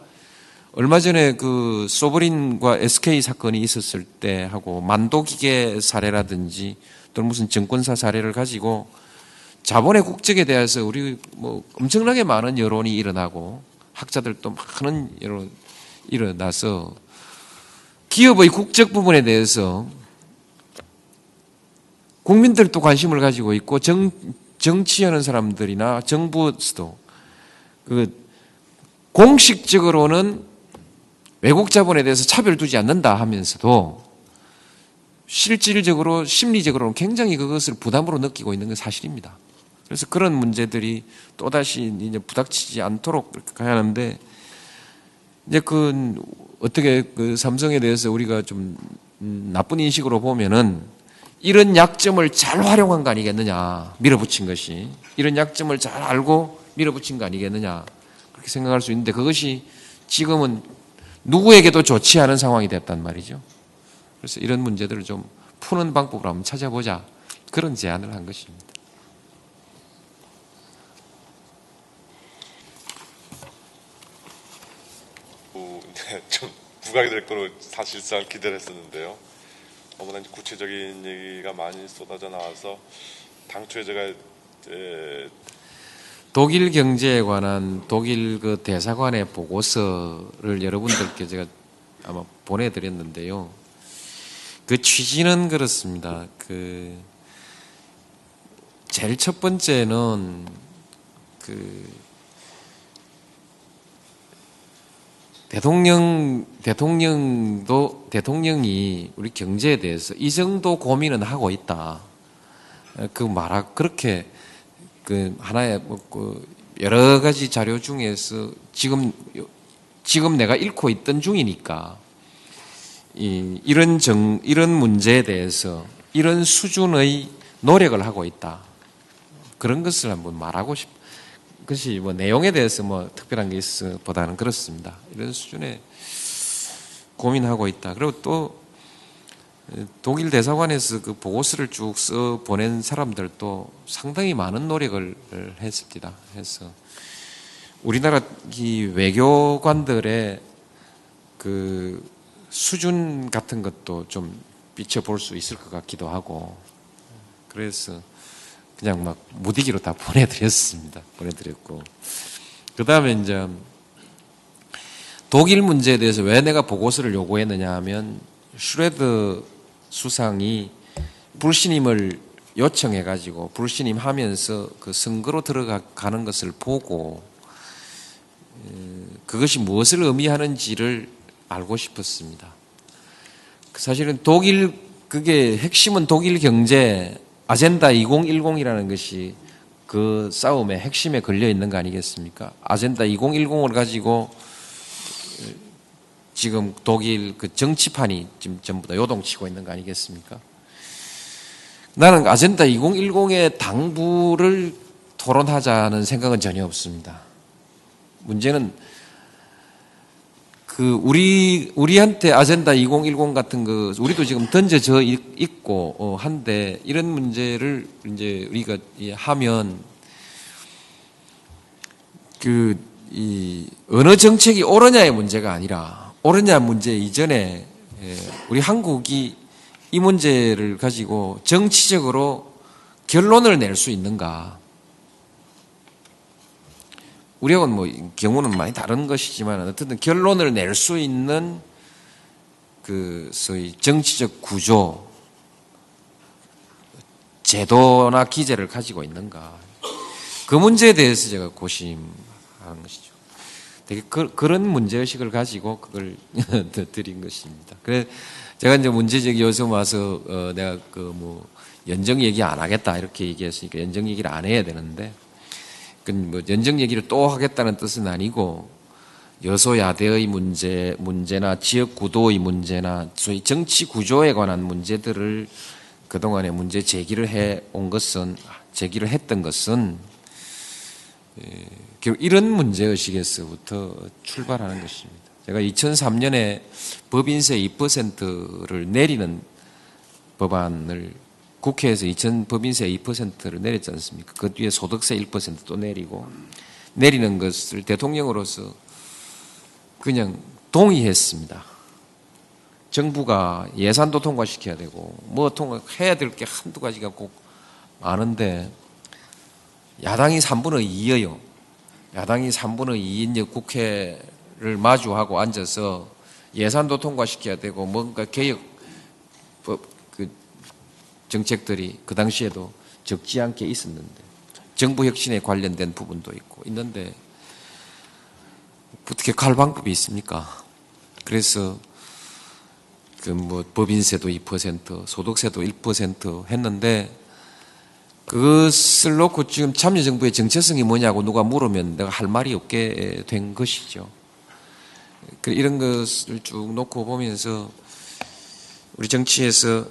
얼마 전에 그 소브린과 SK 사건이 있었을 때 하고 만도기계 사례라든지 또는 무슨 증권사 사례를 가지고 자본의 국적에 대해서 우리 뭐 엄청나게 많은 여론이 일어나고 학자들도 많은 여론 일어나서 기업의 국적 부분에 대해서 국민들도 관심을 가지고 있고 정, 정치하는 사람들이나 정부도 그 공식적으로는 외국 자본에 대해서 차별 두지 않는다 하면서도 실질적으로 심리적으로는 굉장히 그것을 부담으로 느끼고 있는 건 사실입니다. 그래서 그런 문제들이 또다시 이제 부닥치지 않도록 그렇게 가야 하는데 이제 그 어떻게 그 삼성에 대해서 우리가 좀 음, 나쁜 인식으로 보면은 이런 약점을 잘 활용한 거 아니겠느냐 밀어붙인 것이 이런 약점을 잘 알고 밀어붙인 거 아니겠느냐 그렇게 생각할 수 있는데 그것이 지금은 누구에게도 좋지 않은 상황이 됐단 말이죠. 그래서 이런 문제들을 좀 푸는 방법을 한번 찾아보자 그런 제안을 한 것입니다. 어, 네, 좀 부각이 될 거로 사실상 기대를 했었는데요. 이제 구체적인 얘기가 많이 쏟아져 나와서 당초에 제가 에, 독일 경제에 관한 독일 그 대사관의 보고서를 여러분들께 제가 아마 보내드렸는데요. 그 취지는 그렇습니다. 그 제일 첫 번째는 그 대통령 대통령도 대통령이 우리 경제에 대해서 이 정도 고민은 하고 있다. 그 말하 그렇게 그 하나의 뭐그 여러 가지 자료 중에서 지금 지금 내가 읽고 있던 중이니까 이, 이런 정 이런 문제에 대해서 이런 수준의 노력을 하고 있다. 그런 것을 한번 말하고 싶. 그것이 뭐 내용에 대해서 뭐 특별한 게 있어 보다는 그렇습니다. 이런 수준의 고민하고 있다. 그리고 또 독일 대사관에서 그 보고서를 쭉 써 보낸 사람들도 상당히 많은 노력을 했습니다. 해서 우리나라 이 외교관들의 그 수준 같은 것도 좀 비춰볼 수 있을 것 같기도 하고 그래서 그냥 막 무디기로 다 보내드렸습니다. 보내드렸고 그 다음에 이제 독일 문제에 대해서 왜 내가 보고서를 요구했느냐 하면 슈레드 수상이 불신임을 요청해 가지고 불신임 하면서 그 선거로 들어가는 것을 보고 그것이 무엇을 의미하는지를 알고 싶었습니다. 사실은 독일 그게 핵심은 독일 경제 아젠다 2010이라는 것이 그 싸움의 핵심에 걸려 있는 거 아니겠습니까? 아젠다 2010을 가지고 지금 독일 그 정치판이 지금 전부 다 요동치고 있는 거 아니겠습니까? 나는 아젠다 2010의 당부를 토론하자는 생각은 전혀 없습니다. 문제는 그 우리 우리한테 아젠다 2010 같은 거 우리도 지금 던져져 있고 어, 한데 이런 문제를 이제 우리가 하면 그 이 어느 정책이 옳으냐의 문제가 아니라 옳으냐 문제 이전에 예, 우리 한국이 이 문제를 가지고 정치적으로 결론을 낼 수 있는가? 우리하고는 뭐 경우는 많이 다른 것이지만 어쨌든 결론을 낼 수 있는 그 소위 정치적 구조, 제도나 기제를 가지고 있는가. 그 문제에 대해서 제가 고심하는 것이죠. 되게 그, 런 문제의식을 가지고 그걸 드린 것입니다. 그래, 제가 이제 문제적 요소 와서, 어, 내가 그 뭐, 연정 얘기 안 하겠다 이렇게 얘기했으니까 연정 얘기를 안 해야 되는데, 그뭐 연정 얘기를 또 하겠다는 뜻은 아니고 여소야대의 문제, 문제나 지역 구도의 문제나 소위 정치 구조에 관한 문제들을 그동안에 문제 제기를 해 온 것은 제기를 했던 것은 예, 결국 이런 문제의식에서부터 출발하는 것입니다. 제가 2003년에 법인세 2%를 내리는 법안을 국회에서 2000 법인세 2%를 내렸지 않습니까? 그 뒤에 소득세 1%도 내리고 내리는 것을 대통령으로서 그냥 동의했습니다. 정부가 예산도 통과시켜야 되고 뭐 통과해야 될 게 한두 가지가 꼭 많은데 야당이 3분의 2여요. 야당이 3분의 2인 국회를 마주하고 앉아서 예산도 통과시켜야 되고 뭔가 개혁 정책들이 그 당시에도 적지 않게 있었는데 정부 혁신에 관련된 부분도 있고 있는데 어떻게 갈 방법이 있습니까? 그래서 그 뭐 법인세도 2% 소득세도 1% 했는데 그것을 놓고 지금 참여정부의 정체성이 뭐냐고 누가 물으면 내가 할 말이 없게 된 것이죠. 그 이런 것을 쭉 놓고 보면서 우리 정치에서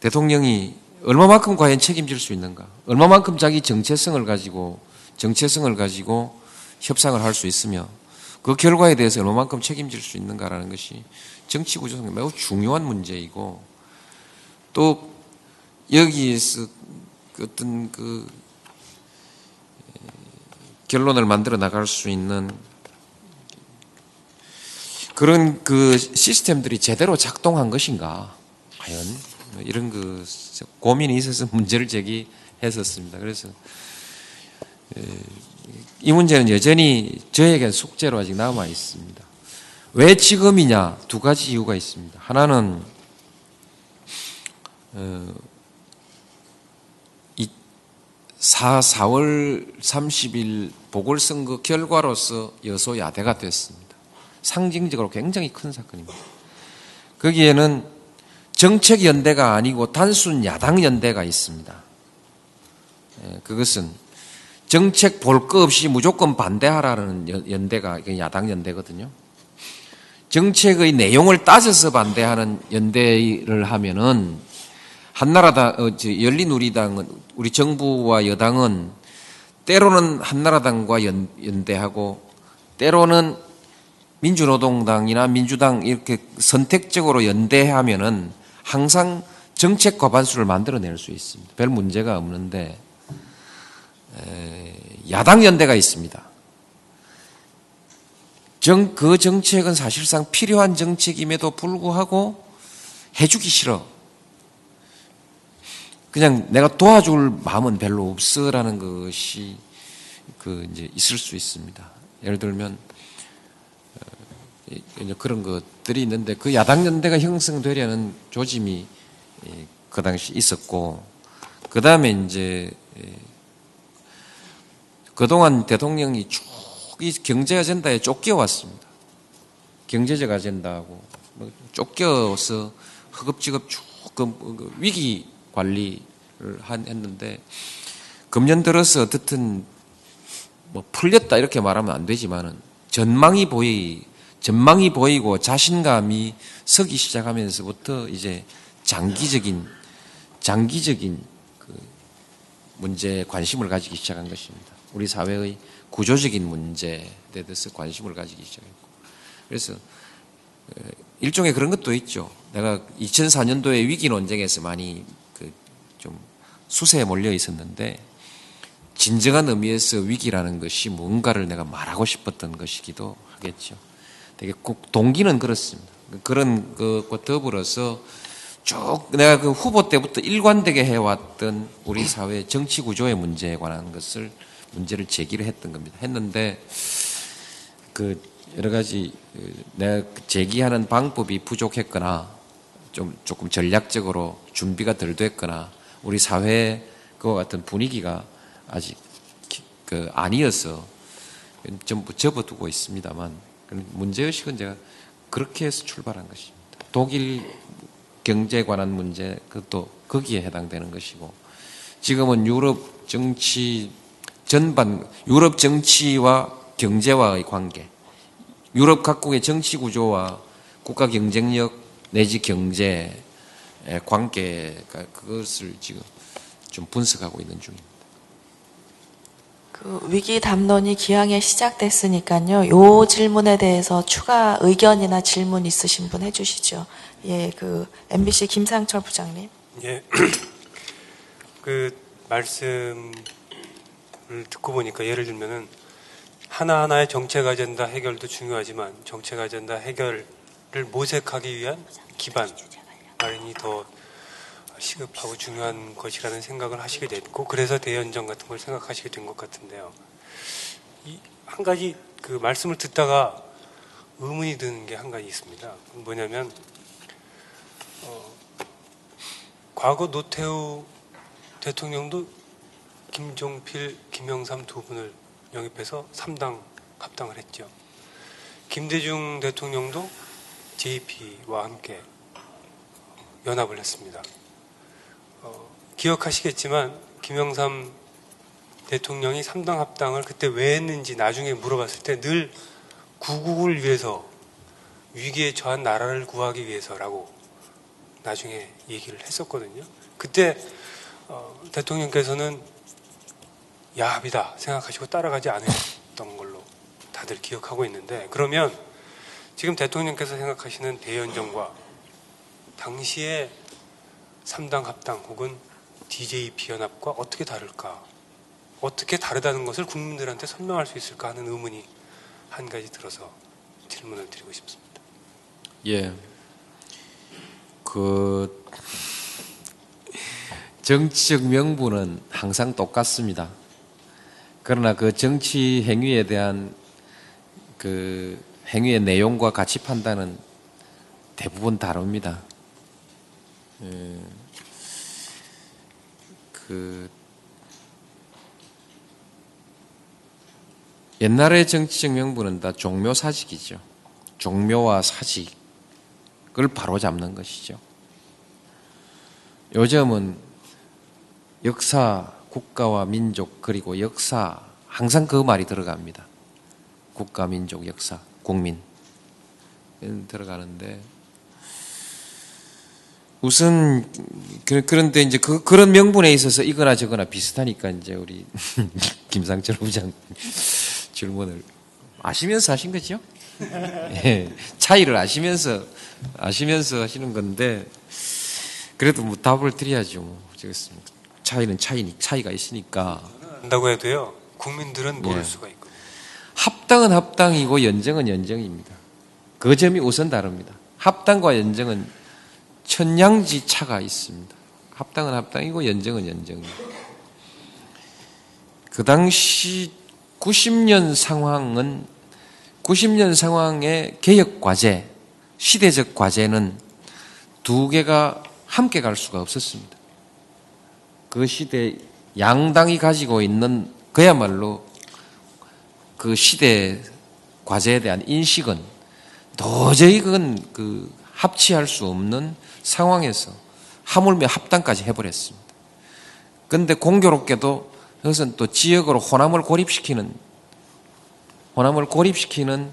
대통령이 얼마만큼 과연 책임질 수 있는가? 얼마만큼 자기 정체성을 가지고 정체성을 가지고 협상을 할 수 있으며 그 결과에 대해서 얼마만큼 책임질 수 있는가라는 것이 정치 구조상 매우 중요한 문제이고 또 여기에서 어떤 그 결론을 만들어 나갈 수 있는 그런 그 시스템들이 제대로 작동한 것인가? 과연 뭐 이런 그 고민이 있어서 문제를 제기했었습니다. 그래서 이 문제는 여전히 저에게 숙제로 아직 남아 있습니다. 왜 지금이냐? 두 가지 이유가 있습니다. 하나는 어, 4, 4월 30일 보궐선거 결과로서 여소야대가 됐습니다. 상징적으로 굉장히 큰 사건입니다. 거기에는 정책 연대가 아니고 단순 야당 연대가 있습니다. 예, 그것은 정책 볼거 없이 무조건 반대하라는 연- 연대가 이게 야당 연대거든요. 정책의 내용을 따져서 반대하는 연대를 하면은 한나라당, 어, 저 열린우리당은 우리 정부와 여당은 때로는 한나라당과 연, 연대하고 때로는 민주노동당이나 민주당 이렇게 선택적으로 연대하면은 항상 정책 과반수를 만들어낼 수 있습니다. 별 문제가 없는데 에, 야당 연대가 있습니다. 정, 그 정책은 사실상 필요한 정책임에도 불구하고 해주기 싫어. 그냥 내가 도와줄 마음은 별로 없어라는 것이 그 이제 있을 수 있습니다. 예를 들면 어, 이제 그런 것들이 있는데 그 야당 연대가 형성되려는 조짐이 예, 그 당시 있었고 그 다음에 이제 예, 그동안 대통령이 쭉 이 경제 아젠다에 쫓겨왔습니다. 경제적 아젠다하고 뭐 쫓겨서 허겁지겁 쭉 그 위기 관리를 한- 했는데 금년 들어서 어떻든 뭐 풀렸다 이렇게 말하면 안 되지만은 전망이 보이 전망이 보이고 자신감이 서기 시작하면서부터 이제 장기적인 장기적인 그 문제에 관심을 가지기 시작한 것입니다. 우리 사회의 구조적인 문제에 대해서 관심을 가지기 시작했고 그래서 어, 일종의 그런 것도 있죠. 내가 2004년도에 위기 논쟁에서 많이 그 좀 수세에 몰려 있었는데 진정한 의미에서 위기라는 것이 뭔가를 내가 말하고 싶었던 것이기도 하겠죠. 되게 꼭 동기는 그렇습니다. 그런 것과 더불어서 쭉 내가 그 후보 때부터 일관되게 해왔던 우리 사회 정치 구조의 문제에 관한 것을 문제를 제기를 했던 겁니다. 했는데 그 여러 가지 그 내가 제기하는 방법이 부족했거나 좀 조금 전략적으로 준비가 덜 됐거나 우리 사회 그와 같은 분위기가 아직 기- 그 아니어서 전부 접어두고 있습니다만 문제의식은 제가 그렇게 해서 출발한 것입니다. 독일 경제에 관한 문제 그것도 거기에 해당되는 것이고 지금은 유럽 정치 전반 유럽 정치와 경제와의 관계 유럽 각국의 정치 구조와 국가 경쟁력 내지 경제의 관계가 그것을 지금 좀 분석하고 있는 중입니다. 그 위기 담론이 기왕에 시작됐으니까요. 요 질문에 대해서 추가 의견이나 질문 있으신 분 해주시죠. 예, 그 MBC 김상철 부장님. 예. 그 말씀을 듣고 보니까 예를 들면은 하나하나의 정책 아젠다 해결도 중요하지만 정책 아젠다 해결을 모색하기 위한 기반 마련이 더 시급하고 중요한 것이라는 생각을 하시게 됐고 그래서 대연정 같은 걸 생각하시게 된 것 같은데요. 이 한 가지 그 말씀을 듣다가 의문이 드는 게 한 가지 있습니다. 뭐냐면 어, 과거 노태우 대통령도 김종필, 김영삼 두 분을 영입해서 3당 합당을 했죠. 김대중 대통령도 JP와 함께 연합을 했습니다. 어, 기억하시겠지만 김영삼 대통령이 3당 합당을 그때 왜 했는지 나중에 물어봤을 때 늘 구국을 위해서 위기에 처한 나라를 구하기 위해서라고 나중에 얘기를 했었거든요. 그때 어, 대통령께서는 야합이다 생각하시고 따라가지 않으셨던 걸로 다들 기억하고 있는데 그러면 지금 대통령께서 생각하시는 대연정과 당시의 3당 합당 혹은 DJP 연합과 어떻게 다를까? 어떻게 다르다는 것을 국민들한테 설명할 수 있을까 하는 의문이 한 가지 들어서 질문을 드리고 싶습니다. 예. 그 정치적 명분은 항상 똑같습니다. 그러나 그 정치 행위에 대한 그 행위의 내용과 가치 판단은 대부분 다릅니다. 예. 그, 옛날의 정치적 명분은 다 종묘 사직이죠. 종묘와 사직을 바로잡는 것이죠. 요즘은 역사, 국가와 민족 그리고 역사 항상 그 말이 들어갑니다. 국가, 민족, 역사, 국민 들어가는데 우선 그, 그런데 이제 그, 그런 명분에 있어서 이거나 저거나 비슷하니까 이제 우리 김상철 부장 질문을 아시면서 하신 거죠? 예, 차이를 아시면서 아시면서 하시는 건데 그래도 뭐 답을 드려야죠. 뭐. 차이는 차이니 차이가 있으니까 한다고 해도요. 국민들은 모를 예. 수가 있고. 합당은 합당이고 연정은 연정입니다. 그 점이 우선 다릅니다. 합당과 연정은 천냥지 차가 있습니다. 합당은 합당이고 연정은 연정입니다. 그 당시 90년 상황은 90년 상황의 개혁 과제, 시대적 과제는 두 개가 함께 갈 수가 없었습니다. 그 시대 양당이 가지고 있는 그야말로 그 시대 과제에 대한 인식은 도저히 그건 그 합치할 수 없는 상황에서 하물며 합당까지 해버렸습니다. 그런데 공교롭게도 그것은 또 지역으로 호남을 고립시키는 호남을 고립시키는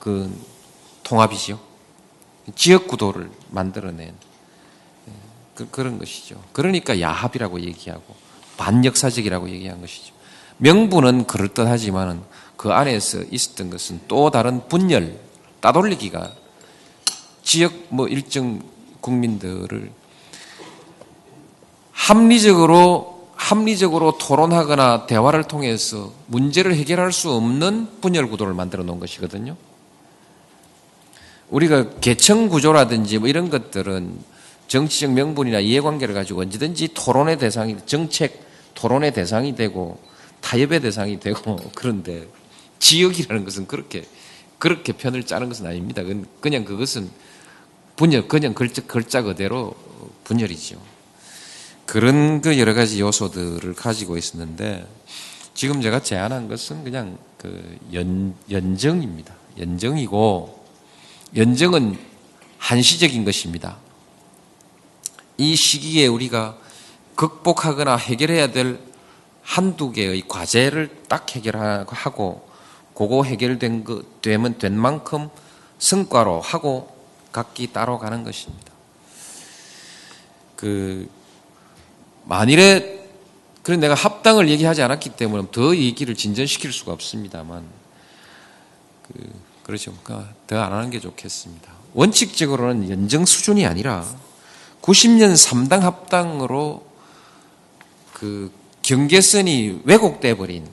그 통합이지요. 지역 구도를 만들어낸 그, 그런 것이죠. 그러니까 야합이라고 얘기하고 반역사적이라고 얘기한 것이죠. 명분은 그럴듯하지만은 그 안에서 있었던 것은 또 다른 분열, 따돌리기가 지역 뭐 일정 국민들을 합리적으로 합리적으로 토론하거나 대화를 통해서 문제를 해결할 수 없는 분열 구도를 만들어 놓은 것이거든요. 우리가 계층 구조라든지 뭐 이런 것들은 정치적 명분이나 이해관계를 가지고 언제든지 토론의 대상이 정책 토론의 대상이 되고 타협의 대상이 되고 그런데 지역이라는 것은 그렇게 그렇게 편을 짜는 것은 아닙니다. 그냥 그것은 분열 그냥 글자, 글자 그대로 분열이죠. 그런 그 여러 가지 요소들을 가지고 있었는데 지금 제가 제안한 것은 그냥 그 연, 연정입니다. 연정이고 연정은 한시적인 것입니다. 이 시기에 우리가 극복하거나 해결해야 될 한두 개의 과제를 딱 해결하고 그거 해결된 거 되면 된 만큼 성과로 하고 각기 따로 가는 것입니다. 그 만일에 그래 내가 합당을 얘기하지 않았기 때문에 더 얘기를 진전시킬 수가 없습니다만 그 그렇죠. 그러니까 더 안 하는 게 좋겠습니다. 원칙적으로는 연정 수준이 아니라 90년 3당 합당으로 그 경계선이 왜곡돼 버린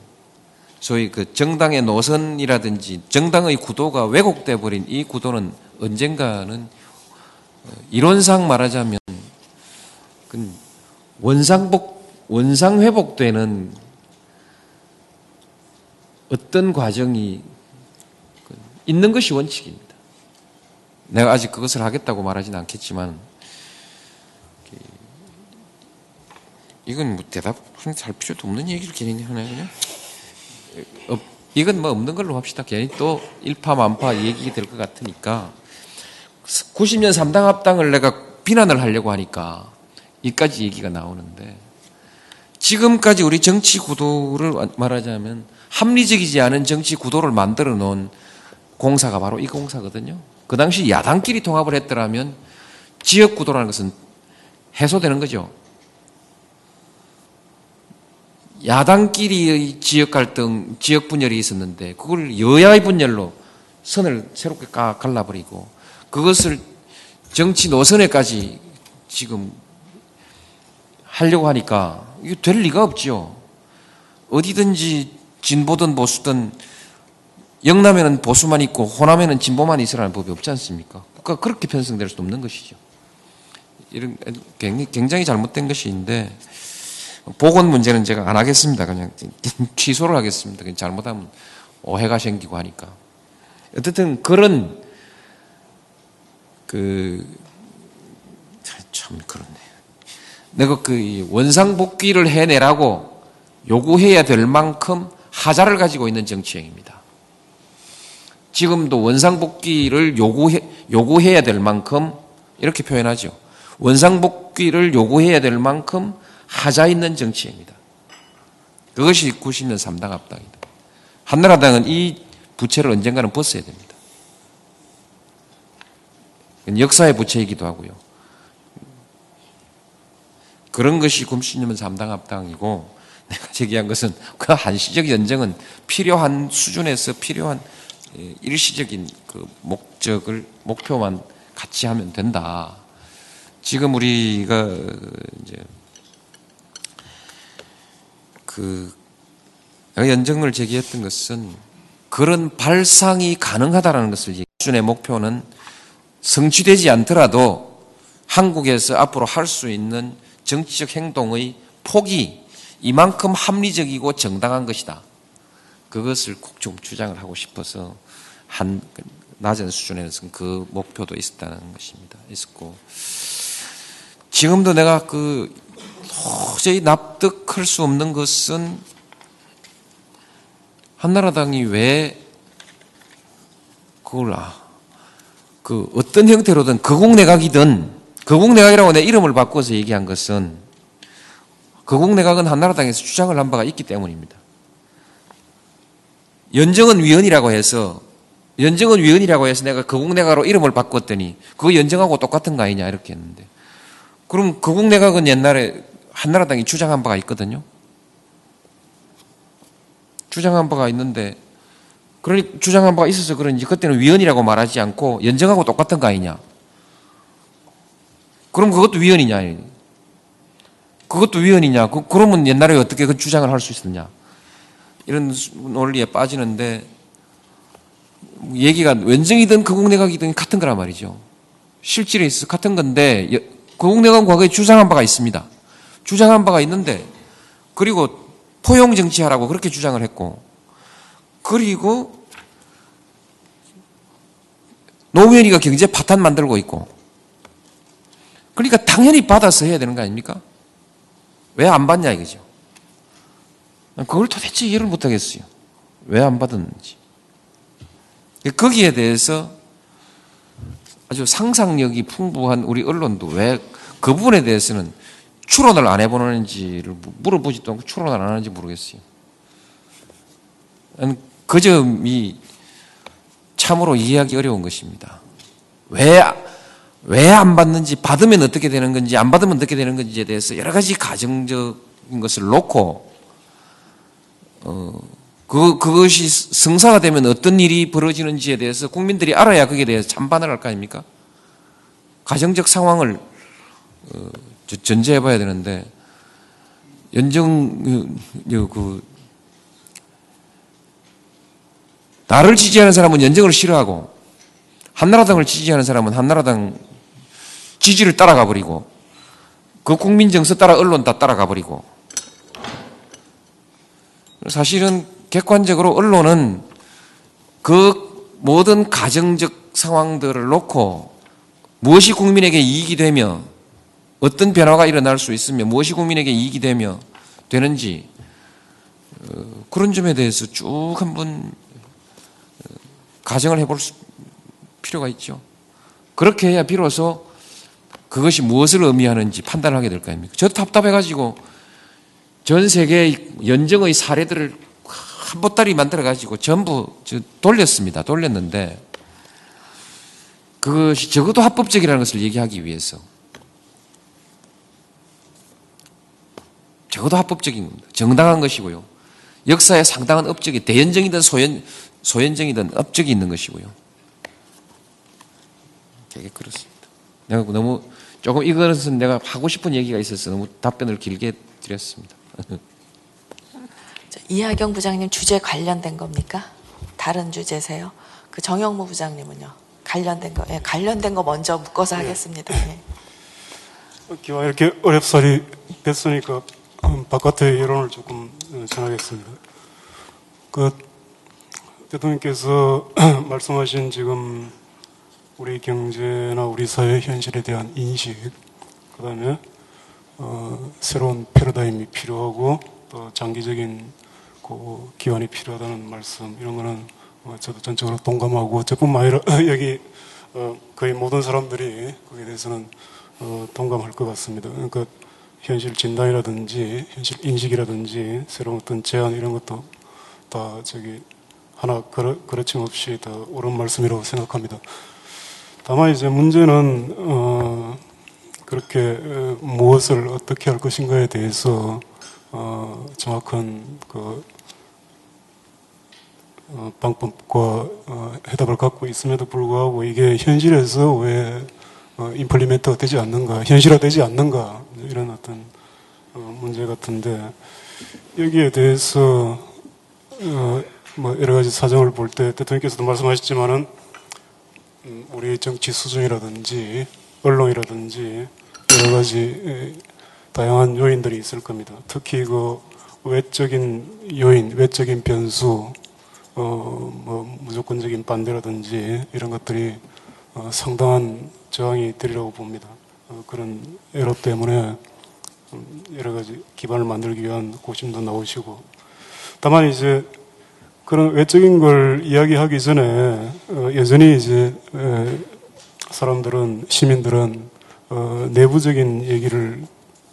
소위 그 정당의 노선이라든지 정당의 구도가 왜곡돼 버린 이 구도는 언젠가는 이론상 말하자면 그 원상복 원상 회복되는 어떤 과정이 있는 것이 원칙입니다. 내가 아직 그것을 하겠다고 말하지는 않겠지만 이건 뭐 대답 할 필요도 없는 얘기를 괜히 하네 그냥. 어, 이건 뭐 없는 걸로 합시다. 괜히 또 일파만파 얘기 될 것 같으니까 90년 3당 합당을 내가 비난을 하려고 하니까 이까지 얘기가 나오는데 지금까지 우리 정치 구도를 말하자면 합리적이지 않은 정치 구도를 만들어 놓은 공사가 바로 이 공사거든요. 그 당시 야당끼리 통합을 했더라면 지역 구도라는 것은 해소되는 거죠. 야당끼리의 지역 갈등, 지역 분열이 있었는데 그걸 여야의 분열로 선을 새롭게 까 갈라버리고 그것을 정치 노선에까지 지금 하려고 하니까 이게 될 리가 없지요. 어디든지 진보든 보수든 영남에는 보수만 있고 호남에는 진보만 있으라는 법이 없지 않습니까? 국가가 그렇게 편성될 수 없는 것이죠. 이런 굉장히 잘못된 것인데 보건 문제는 제가 안 하겠습니다. 그냥 취소를 하겠습니다. 잘못하면 오해가 생기고 하니까. 어쨌든 그런 그 참 그렇네. 내가 그 원상복귀를 해내라고 요구해야 될 만큼 하자를 가지고 있는 정치행입니다. 지금도 원상복귀를 요구해, 요구해야 될 만큼 이렇게 표현하죠. 원상복귀를 요구해야 될 만큼 하자 있는 정치입니다. 그것이 90년 3당 합당이다. 한나라당은 이 부채를 언젠가는 벗어야 됩니다. 역사의 부채이기도 하고요. 그런 것이 90년 3당 합당이고 내가 제기한 것은 그 한시적 연정은 필요한 수준에서 필요한 예, 일시적인 그 목적을 목표만 같이 하면 된다. 지금 우리가 이제 그 연정을 제기했던 것은 그런 발상이 가능하다라는 것을 수준의 목표는 성취되지 않더라도 한국에서 앞으로 할 수 있는 정치적 행동의 폭이 이만큼 합리적이고 정당한 것이다. 그것을 꼭 좀 주장을 하고 싶어서 한 낮은 수준에서는 그 목표도 있었다는 것입니다. 있었고 지금도 내가 그 도저히 납득할 수 없는 것은 한나라당이 왜 그걸 아, 그 어떤 형태로든 거국내각이든 거국내각이라고 내 이름을 바꿔서 얘기한 것은 거국내각은 한나라당에서 주장을 한 바가 있기 때문입니다. 연정은 위원이라고 해서 연정은 위원이라고 해서 내가 거국내각으로 이름을 바꿨더니 그거 연정하고 똑같은 거 아니냐 이렇게 했는데 그럼 거국내각은 옛날에 한나라당이 주장한 바가 있거든요. 주장한 바가 있는데 그러니 주장한 바가 있어서 그런지 그때는 위원이라고 말하지 않고 연정하고 똑같은 거 아니냐. 그럼 그것도 위원이냐. 그것도 위원이냐. 그, 그러면 옛날에 어떻게 그 주장을 할 수 있었냐. 이런 논리에 빠지는데 얘기가 wen정이든 거국내각이든 같은 거란 말이죠. 실질에 있어 같은 건데 거국내각은 과거에 주장한 바가 있습니다. 주장한 바가 있는데 그리고 포용 정치하라고 그렇게 주장을 했고 그리고 노무현이가 경제 파탄 만들고 있고 그러니까 당연히 받아서 해야 되는 거 아닙니까? 왜 안 받냐 이거죠. 그걸 도대체 이해를 못 하겠어요. 왜 안 받았는지. 거기에 대해서 아주 상상력이 풍부한 우리 언론도 왜 그 부분에 대해서는 추론을 안 해보는지를 물어보지도 않고 추론을 안 하는지 모르겠어요. 그 점이 참으로 이해하기 어려운 것입니다. 왜, 왜 안 받는지, 받으면 어떻게 되는 건지, 안 받으면 어떻게 되는 건지에 대해서 여러 가지 가정적인 것을 놓고, 어, 그, 그것이 성사가 되면 어떤 일이 벌어지는지에 대해서 국민들이 알아야 거기에 대해서 찬반을 할 거 아닙니까? 가정적 상황을, 어, 전제해 봐야 되는데, 연정, 그, 나를 지지하는 사람은 연정을 싫어하고, 한나라당을 지지하는 사람은 한나라당 지지를 따라가 버리고, 그 국민 정서 따라 언론 다 따라가 버리고, 사실은 객관적으로 언론은 그 모든 가정적 상황들을 놓고 무엇이 국민에게 이익이 되며 어떤 변화가 일어날 수 있으며 무엇이 국민에게 이익이 되며 되는지 어, 그런 점에 대해서 쭉 한번 어, 가정을 해볼 필요가 있죠. 그렇게 해야 비로소 그것이 무엇을 의미하는지 판단을 하게 될 거 아닙니까? 저도 답답해가지고 전 세계 연정의 사례들을 한 보따리 만들어가지고 전부 돌렸습니다. 돌렸는데 그것이 적어도 합법적이라는 것을 얘기하기 위해서 적어도 합법적인 겁니다. 정당한 것이고요. 역사에 상당한 업적이 대연정이든 소연, 소연정이든 업적이 있는 것이고요. 되게 그렇습니다. 내가 너무 조금 이것은 내가 하고 싶은 얘기가 있어서 너무 답변을 길게 드렸습니다. 이하경 부장님 주제 관련된 겁니까? 다른 주제세요? 그 정영무 부장님은요? 관련된 거, 예, 관련된 거 먼저 묶어서 하겠습니다. 예. 기왕 이렇게 어렵사리 뵀으니까 음, 바깥의 여론을 조금 어, 전하겠습니다. 그 대통령께서 말씀하신 지금 우리 경제나 우리 사회 현실에 대한 인식, 그 다음에 어, 새로운 패러다임이 필요하고 또 장기적인 그 기간이 필요하다는 말씀 이런 거는 어, 저도 전적으로 동감하고 저뿐만 아니라 여기 어, 거의 모든 사람들이 거기에 대해서는 어, 동감할 것 같습니다. 그러니까 현실 진단이라든지 현실 인식이라든지 새로운 어떤 제안 이런 것도 다 저기 하나 그러, 그렇침 없이 다 옳은 말씀이라고 생각합니다. 다만 이제 문제는 어, 그렇게 어, 무엇을 어떻게 할 것인가에 대해서 어, 정확한 그 어, 방법과 어, 해답을 갖고 있음에도 불구하고 이게 현실에서 왜 어, 임플리멘트가 되지 않는가, 현실화되지 않는가 이런 어떤 어, 문제 같은데 여기에 대해서 어, 뭐 여러 가지 사정을 볼 때 대통령께서도 말씀하셨지만은 음, 우리 정치 수준이라든지 언론이라든지 여러 가지 에, 다양한 요인들이 있을 겁니다. 특히 그 외적인 요인, 외적인 변수, 어, 뭐 무조건적인 반대라든지 이런 것들이 어, 상당한 저항이 되리라고 봅니다. 어, 그런 애로 때문에 음, 여러 가지 기반을 만들기 위한 고심도 나오시고 다만 이제 그런 외적인 걸 이야기하기 전에 어, 여전히 이제 에, 사람들은 시민들은 어, 내부적인 얘기를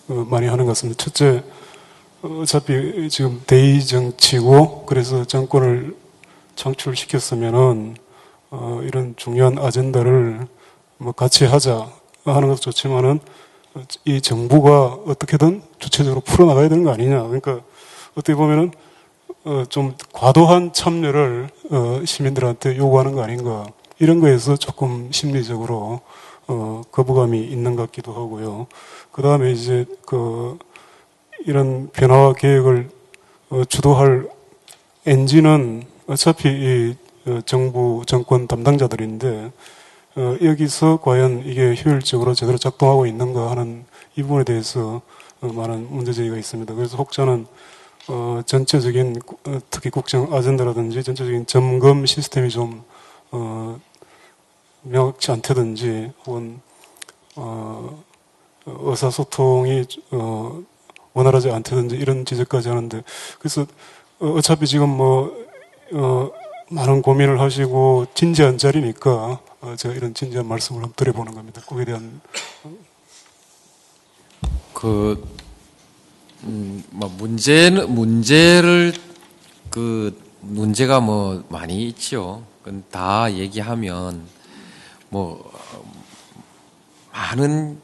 어, 많이 하는 것 같습니다. 첫째 어, 어차피 지금 대의 정치고 그래서 정권을 창출시켰으면은 어, 이런 중요한 아젠다를 뭐 같이 하자 하는 것도 좋지만은 이 정부가 어떻게든 주체적으로 풀어나가야 되는 거 아니냐. 그러니까 어떻게 보면은 어, 좀 과도한 참여를 어, 시민들한테 요구하는 거 아닌가. 이런 거에서 조금 심리적으로 어, 거부감이 있는 것 같기도 하고요. 그 다음에 이제 그 이런 변화와 계획을 어, 주도할 엔진은 어차피 이 어, 정부 정권 담당자들인데 어, 여기서 과연 이게 효율적으로 제대로 작동하고 있는가 하는 이 부분에 대해서 어, 많은 문제제기가 있습니다. 그래서 혹자는 어, 전체적인 어, 특히 국정 아젠다라든지 전체적인 점검 시스템이 좀 어, 명확치 않다든지 혹은 어, 의사소통이 어, 원활하지 않다든지 이런 지적까지 하는데 그래서 어, 어차피 지금 뭐 어, 많은 고민을 하시고 진지한 자리니까 어, 제가 이런 진지한 말씀을 한번 드려보는 겁니다. 거기에 대한 그, 음, 뭐, 문제는, 문제를, 그, 문제가 뭐, 많이 있지요. 다 얘기하면, 뭐, 많은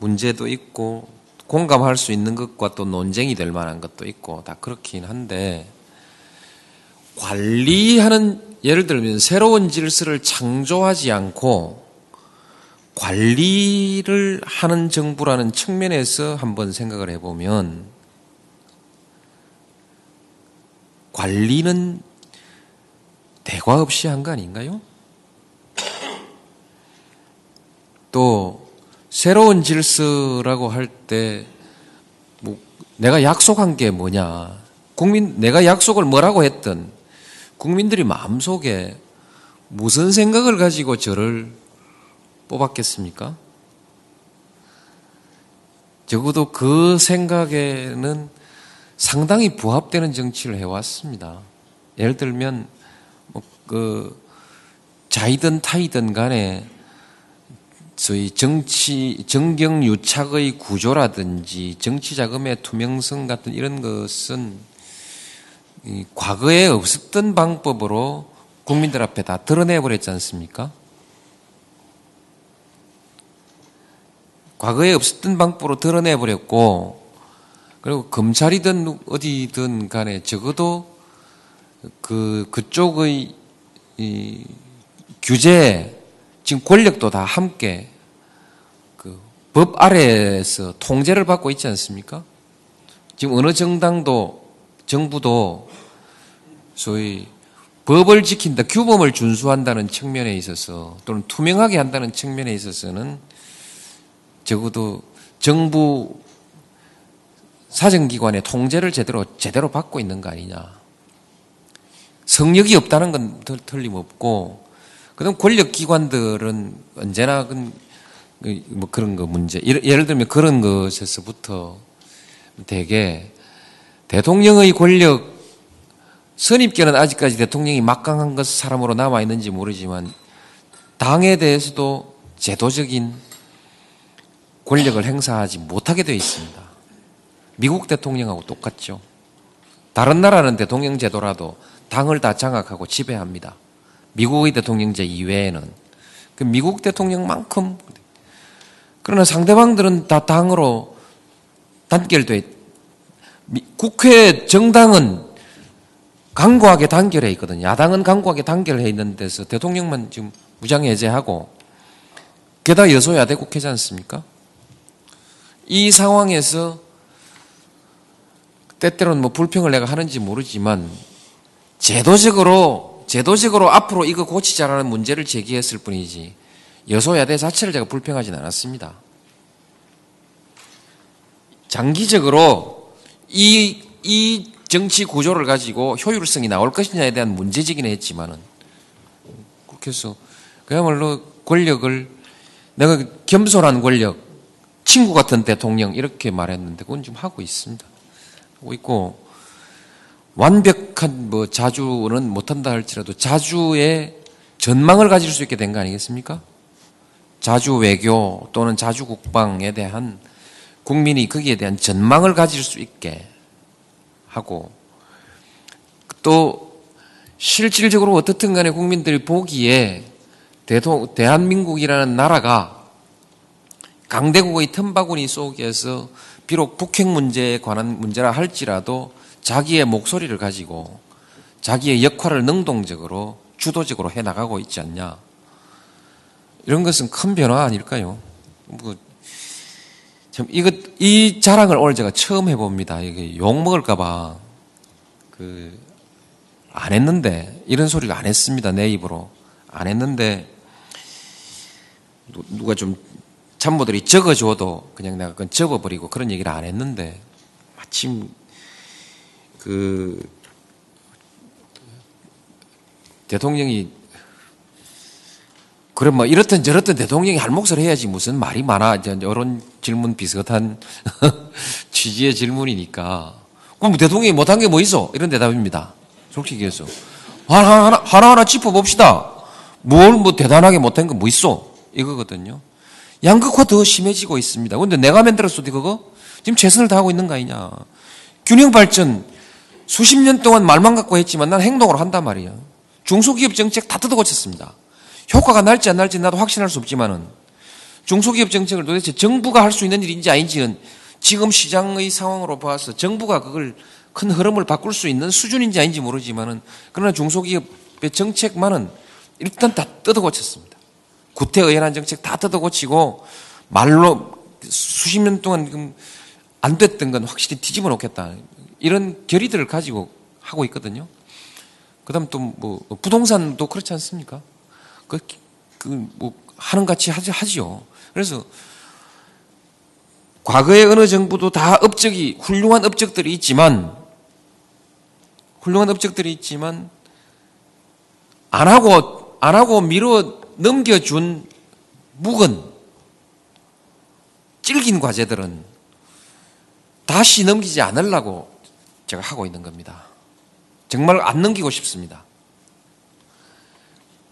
문제도 있고, 공감할 수 있는 것과 또 논쟁이 될 만한 것도 있고, 다 그렇긴 한데, 관리하는, 예를 들면 새로운 질서를 창조하지 않고, 관리를 하는 정부라는 측면에서 한번 생각을 해보면 관리는 대과 없이 한 거 아닌가요? 또 새로운 질서라고 할 때 뭐 내가 약속한 게 뭐냐? 국민 내가 약속을 뭐라고 했든 국민들이 마음속에 무슨 생각을 가지고 저를 뽑았겠습니까? 적어도 그 생각에는 상당히 부합되는 정치를 해왔습니다. 예를 들면, 뭐, 그, 자이든 타이든 간에 저희 정치, 정경유착의 구조라든지 정치 자금의 투명성 같은 이런 것은 이 과거에 없었던 방법으로 국민들 앞에 다 드러내버렸지 않습니까? 과거에 없었던 방법으로 드러내버렸고, 그리고 검찰이든 어디든 간에 적어도 그, 그쪽의 이 규제, 지금 권력도 다 함께 그 법 아래에서 통제를 받고 있지 않습니까? 지금 어느 정당도, 정부도 소위 법을 지킨다, 규범을 준수한다는 측면에 있어서 또는 투명하게 한다는 측면에 있어서는 적어도 정부 사정기관의 통제를 제대로 제대로 받고 있는 거 아니냐. 성력이 없다는 건 틀림없고, 그다음 권력기관들은 언제나 그, 뭐 그런 거 문제. 예를 들면 그런 것에서부터 대개 대통령의 권력 선입견은 아직까지 대통령이 막강한 것 사람으로 남아 있는지 모르지만 당에 대해서도 제도적인 권력을 행사하지 못하게 되어 있습니다. 미국 대통령하고 똑같죠. 다른 나라는 대통령 제도라도 당을 다 장악하고 지배합니다. 미국의 대통령제 이외에는 그 미국 대통령만큼 그러나 상대방들은 다 당으로 단결돼 국회 정당은 강고하게 단결해 있거든요. 야당은 강고하게 단결해 있는 데서 대통령만 지금 무장해제하고 게다가 여소야대 국회지 않습니까? 이 상황에서 때때로는 뭐 불평을 내가 하는지 모르지만 제도적으로 제도적으로 앞으로 이거 고치자라는 문제를 제기했을 뿐이지 여소야대 자체를 제가 불평하진 않았습니다. 장기적으로 이, 이 정치 구조를 가지고 효율성이 나올 것이냐에 대한 문제제기는 했지만은 그렇게 해서 그야말로 권력을 내가 겸손한 권력, 친구 같은 대통령 이렇게 말했는데 그건 지금 하고 있습니다. 하고 있고 완벽한 뭐 자주는 못한다 할지라도 자주의 전망을 가질 수 있게 된 거 아니겠습니까? 자주 외교 또는 자주 국방에 대한 국민이 거기에 대한 전망을 가질 수 있게 하고 또 실질적으로 어떻든 간에 국민들이 보기에 대한민국이라는 나라가 강대국의 틈바구니 속에서 비록 북핵 문제에 관한 문제라 할지라도 자기의 목소리를 가지고 자기의 역할을 능동적으로 주도적으로 해 나가고 있지 않냐. 이런 것은 큰 변화 아닐까요? 뭐, 참, 이것, 이 자랑을 오늘 제가 처음 해봅니다. 이게 욕먹을까봐, 그, 안 했는데, 이런 소리를 안 했습니다. 내 입으로. 안 했는데, 누- 누가 좀 참모들이 적어줘도 그냥 내가 그건 접어버리고 그런 얘기를 안 했는데, 마침, 그, 대통령이 그래 뭐 이렇든 저렇든 대통령이 할 몫을 해야지 무슨 말이 많아. 이제 이런 질문 비슷한 취지의 질문이니까. 그럼 뭐 대통령이 못한 게 뭐 있어? 이런 대답입니다. 솔직히 해서. 하나 하나 하나 하나 짚어 봅시다. 뭘 뭐 대단하게 못한 거 뭐 있어? 이거거든요 양극화 더 심해지고 있습니다. 근데 내가 만들었어도 그거? 지금 최선을 다하고 있는 거 아니냐. 균형 발전 수십 년 동안 말만 갖고 했지만 난 행동으로 한단 말이야. 중소기업 정책 다 뜯어 고쳤습니다. 효과가 날지 안 날지 나도 확신할 수 없지만은 중소기업 정책을 도대체 정부가 할 수 있는 일인지 아닌지는 지금 시장의 상황으로 봐서 정부가 그걸 큰 흐름을 바꿀 수 있는 수준인지 아닌지 모르지만은 그러나 중소기업의 정책만은 일단 다 뜯어 고쳤습니다. 구태의연한 정책 다 뜯어 고치고 말로 수십 년 동안 안 됐던 건 확실히 뒤집어 놓겠다. 이런 결의들을 가지고 하고 있거든요. 그 다음 또 뭐 부동산도 그렇지 않습니까? 그, 그, 뭐, 하는 같이 하지, 하지요. 그래서, 과거의 어느 정부도 다 업적이, 훌륭한 업적들이 있지만, 훌륭한 업적들이 있지만, 안 하고, 안 하고 밀어 넘겨준 묵은, 질긴 과제들은 다시 넘기지 않으려고 제가 하고 있는 겁니다. 정말 안 넘기고 싶습니다.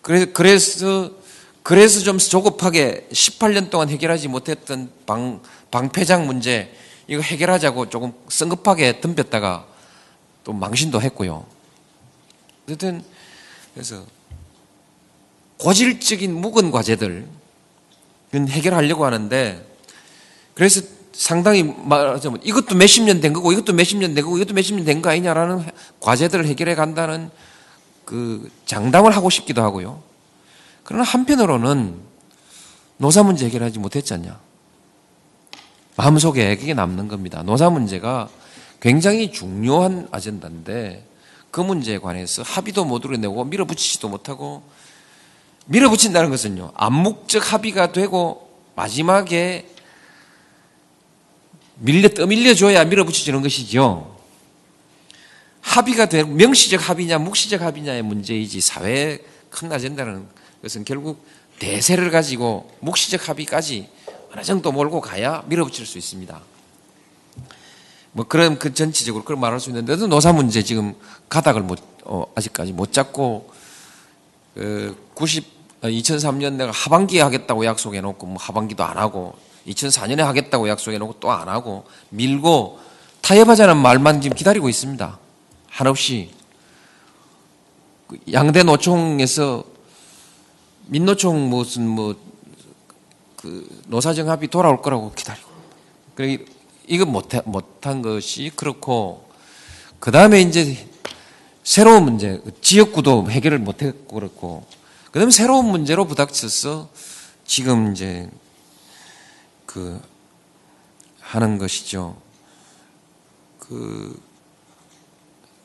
그래- 그래서 그래서 좀 조급하게 18년 동안 해결하지 못했던 방 방패장 문제 이거 해결하자고 조금 성급하게 덤볐다가 또 망신도 했고요. 어쨌든 그래서 고질적인 묵은 과제들 은 해결하려고 하는데 그래서 상당히 말하자면 이것도 몇십 년 된 거고 이것도 몇십 년 된 거고 이것도 몇십 년 된 거 아니냐라는 과제들을 해결해 간다는 그 장담을 하고 싶기도 하고요. 그러나 한편으로는 노사 문제 해결하지 못했지 않냐. 마음속에 그게 남는 겁니다. 노사 문제가 굉장히 중요한 아젠다인데 그 문제에 관해서 합의도 못 이뤄내고 밀어붙이지도 못하고 밀어붙인다는 것은요. 암묵적 합의가 되고 마지막에 밀려 떠밀려줘야 밀어붙여지는 것이죠. 합의가 되고 명시적 합의냐 묵시적 합의냐의 문제이지 사회의 큰 아젠다는 것은 결국 대세를 가지고 묵시적 합의까지 어느 정도 몰고 가야 밀어붙일 수 있습니다. 뭐 그런 그 전체적으로 그런 말할 수 있는데도 노사 문제 지금 가닥을 못 어, 아직까지 못 잡고 그 90, 2003년 내가 하반기에 하겠다고 약속해놓고 뭐 하반기도 안 하고 2004년에 하겠다고 약속해놓고 또 안 하고 밀고 타협하자는 말만 지금 기다리고 있습니다. 한없이 그 양대 노총에서 민노총 무슨 뭐 그 노사정 합의 돌아올 거라고 기다리고 그래 이거 못 못한 것이 그렇고 그 다음에 이제 새로운 문제 지역구도 해결을 못했고 그렇고 그 다음에 새로운 문제로 부닥쳐서 지금 이제 그 하는 것이죠. 그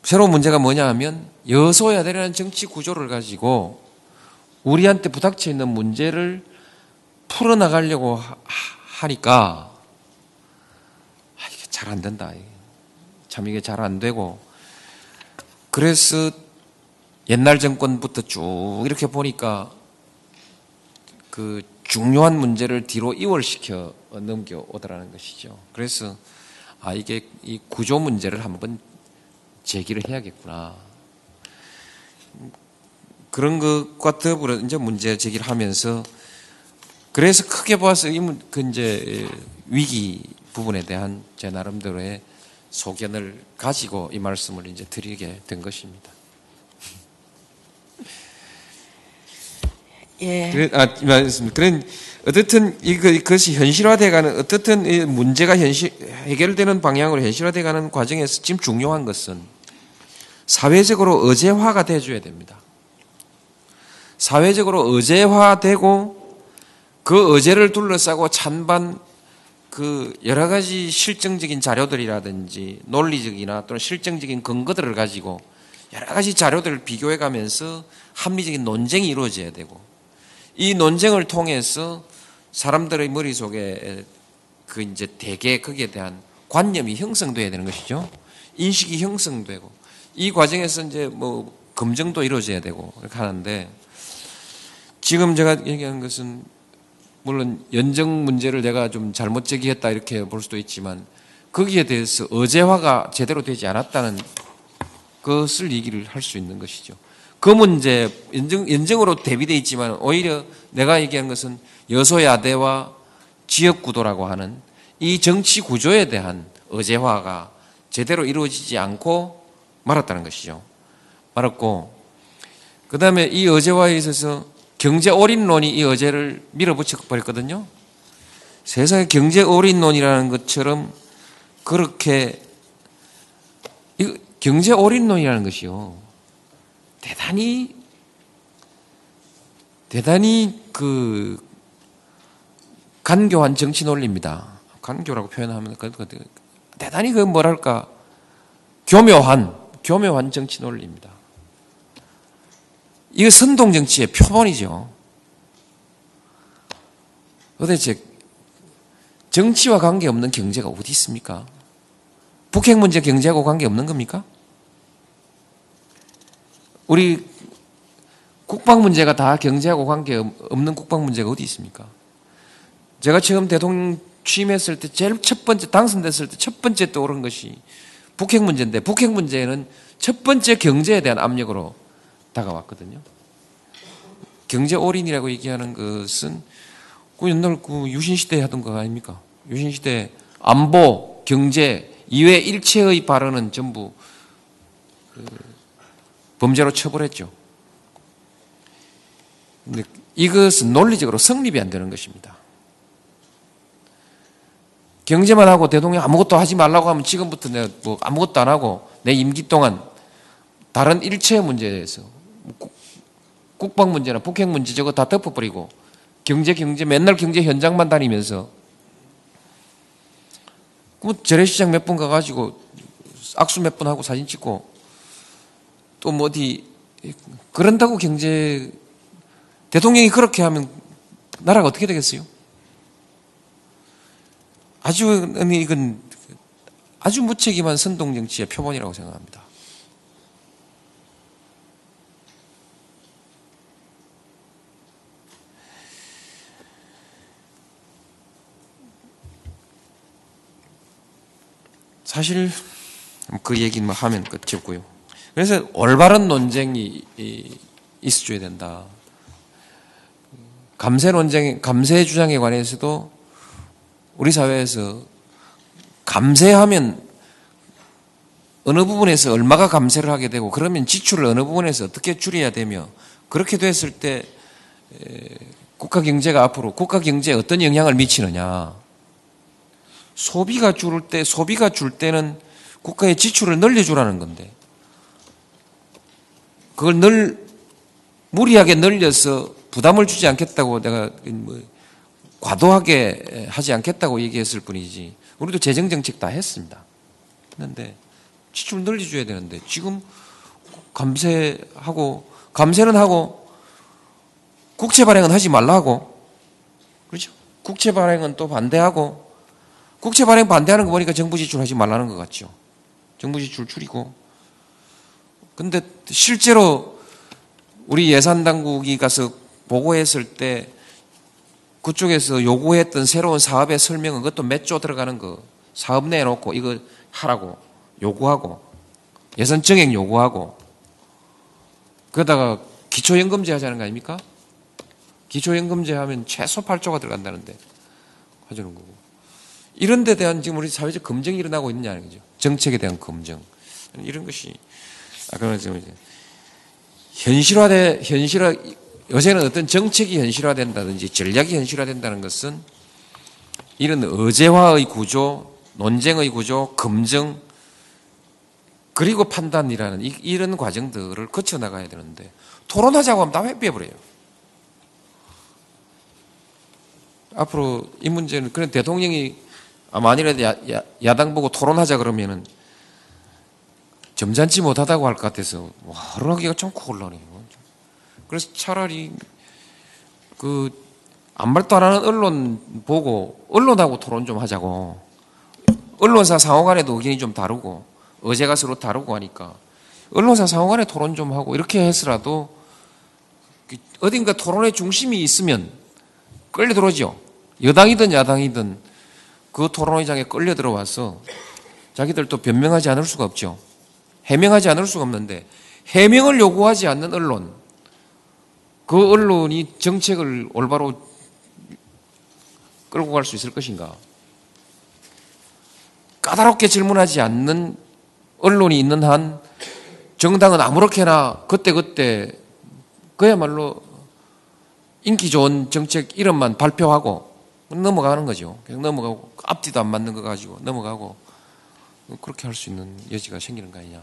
새로운 문제가 뭐냐 하면 여소야대라는 정치 구조를 가지고 우리한테 부닥쳐 있는 문제를 풀어나가려고 하- 하니까 아, 이게 잘 안 된다. 참 이게 잘 안 되고 그래서 옛날 정권부터 쭉 이렇게 보니까 그 중요한 문제를 뒤로 이월시켜 넘겨오더라는 것이죠. 그래서 아 이게 이 구조 문제를 한번 제기를 해야겠구나. 그런 것과 더불어 이제 문제 제기를 하면서 그래서 크게 봐서 이 문- 그 이제 위기 부분에 대한 제 나름대로의 소견을 가지고 이 말씀을 이제 드리게 된 것입니다. 예. 그래, 아, 말씀. 그런, 어떻든, 이것이 현실화돼가는, 어떻든, 이 문제가 현실, 해결되는 방향으로 현실화돼가는 과정에서 지금 중요한 것은 사회적으로 의제화가 돼줘야 됩니다. 사회적으로 의제화되고 그 의제를 둘러싸고 찬반 그 여러 가지 실증적인 자료들이라든지 논리적이나 또는 실증적인 근거들을 가지고 여러 가지 자료들을 비교해 가면서 합리적인 논쟁이 이루어져야 되고 이 논쟁을 통해서 사람들의 머릿속에 그 이제 대개 거기에 대한 관념이 형성돼야 되는 것이죠. 인식이 형성되고 이 과정에서 이제 뭐 검증도 이루어져야 되고 그렇게 하는데 지금 제가 얘기한 것은 물론 연정 문제를 내가 좀 잘못 제기했다 이렇게 볼 수도 있지만 거기에 대해서 의제화가 제대로 되지 않았다는 것을 얘기를 할 수 있는 것이죠. 그 문제 연정, 연정으로 대비되어 있지만 오히려 내가 얘기한 것은 여소야대와 지역구도라고 하는 이 정치 구조에 대한 의제화가 제대로 이루어지지 않고 말았다는 것이죠. 말았고 그 다음에 이 의제화에 있어서 경제 올인론이 이 의제를 밀어붙여 버렸거든요. 세상에 경제 올인론이라는 것처럼 그렇게 이 경제 올인론이라는 것이요. 대단히 대단히 그 간교한 정치 논리입니다. 간교라고 표현하면 그- 그- 그- 대단히 그 뭐랄까 교묘한 교묘한 정치 논리입니다. 이거 선동 정치의 표본이죠. 도대체 정치와 관계없는 경제가 어디 있습니까? 북핵 문제 경제하고 관계없는 겁니까? 우리 국방 문제가 다 경제하고 관계없는 국방 문제가 어디 있습니까? 제가 처음 대통령 취임했을 때 제일 첫 번째 당선됐을 때 첫 번째 떠오른 것이 북핵 문제인데 북핵 문제는 첫 번째 경제에 대한 압력으로 다가왔거든요. 경제 올인이라고 얘기하는 것은 그 옛날 그 유신 시대 하던 거 아닙니까? 유신 시대 안보, 경제 이외 일체의 발언은 전부 그 범죄로 처벌했죠. 근데 이것은 논리적으로 성립이 안 되는 것입니다. 경제만 하고 대통령 아무것도 하지 말라고 하면 지금부터 내가 뭐 아무것도 안 하고 내 임기 동안 다른 일체 문제에 대해서 국- 국방 문제나 북핵 문제 저거 다 덮어버리고 경제 경제 맨날 경제 현장만 다니면서 그 재래시장 몇 번 가가지고 악수 몇 번 하고 사진 찍고 또 뭐 어디 그런다고 경제 대통령이 그렇게 하면 나라가 어떻게 되겠어요? 아주 이건 아주 무책임한 선동 정치의 표본이라고 생각합니다. 사실 그 얘기만 하면 끝이고요. 그래서 올바른 논쟁이 이- 있어줘야 된다. 감세 논쟁, 감세 주장에 관해서도 우리 사회에서 감세하면 어느 부분에서 얼마가 감세를 하게 되고 그러면 지출을 어느 부분에서 어떻게 줄여야 되며 그렇게 됐을 때 에, 국가 경제가 앞으로 국가 경제에 어떤 영향을 미치느냐. 소비가 줄 때, 소비가 줄 때는 국가의 지출을 늘려주라는 건데 그걸 늘 무리하게 늘려서 부담을 주지 않겠다고 내가 뭐 과도하게 하지 않겠다고 얘기했을 뿐이지 우리도 재정 정책 다 했습니다. 했는데 지출 늘려줘야 되는데 지금 감세하고 감세는 하고 국채 발행은 하지 말라고 그렇죠? 국채 발행은 또 반대하고 국채 발행 반대하는 거 보니까 정부 지출 하지 말라는 것 같죠. 정부 지출 줄이고 근데 실제로 우리 예산 당국이 가서 보고했을 때 그쪽에서 요구했던 새로운 사업의 설명은 그것도 몇 조 들어가는 거 사업 내놓고 이거 하라고 요구하고 예산 증액 요구하고 그러다가 기초연금제 하자는 거 아닙니까? 기초연금제 하면 최소 8조가 들어간다는데 하자는 거고 이런 데 대한 지금 우리 사회적 검증이 일어나고 있느냐는 거죠. 정책에 대한 검증. 이런 것이 아까 이제 현실화돼 현실화 요새는 어떤 정책이 현실화된다든지 전략이 현실화된다는 것은 이런 의제화의 구조, 논쟁의 구조, 검증 그리고 판단이라는 이, 이런 과정들을 거쳐 나가야 되는데 토론하자고 하면 다 회피해 버려요. 앞으로 이 문제는 그런 대통령이 아, 만일에 야, 야, 야당 보고 토론하자 그러면은 점잖지 못하다고 할 것 같아서 와, 토론하기가 좀 곤란해요. 그래서 차라리 그 아무 말도 안 하는 언론 보고 언론하고 토론 좀 하자고 언론사 상호 간에도 의견이 좀 다르고 어제가 서로 다르고 하니까 언론사 상호 간에 토론 좀 하고 이렇게 해서라도 그 어딘가 토론의 중심이 있으면 끌려 들어오죠. 여당이든 야당이든 그 토론회장에 끌려 들어와서 자기들도 변명하지 않을 수가 없죠. 해명하지 않을 수가 없는데 해명을 요구하지 않는 언론 그 언론이 정책을 올바로 끌고 갈 수 있을 것인가? 까다롭게 질문하지 않는 언론이 있는 한 정당은 아무렇게나 그때그때 그야말로 인기 좋은 정책 이름만 발표하고 넘어가는 거죠. 그냥 넘어가고 앞뒤도 안 맞는 거 가지고 넘어가고 그렇게 할 수 있는 여지가 생기는 거 아니냐.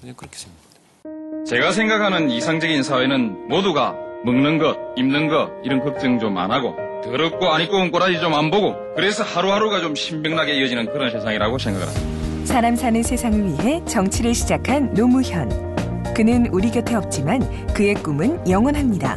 그냥 그렇게 생각합니다. 제가 생각하는 이상적인 사회는 모두가 먹는 것, 입는 것 이런 걱정 좀 안 하고 더럽고 안 입고 온 꼬라지 좀 안 보고 그래서 하루하루가 좀 신명나게 이어지는 그런 세상이라고 생각을 합니다. 사람 사는 세상을 위해 정치를 시작한 노무현. 그는 우리 곁에 없지만 그의 꿈은 영원합니다.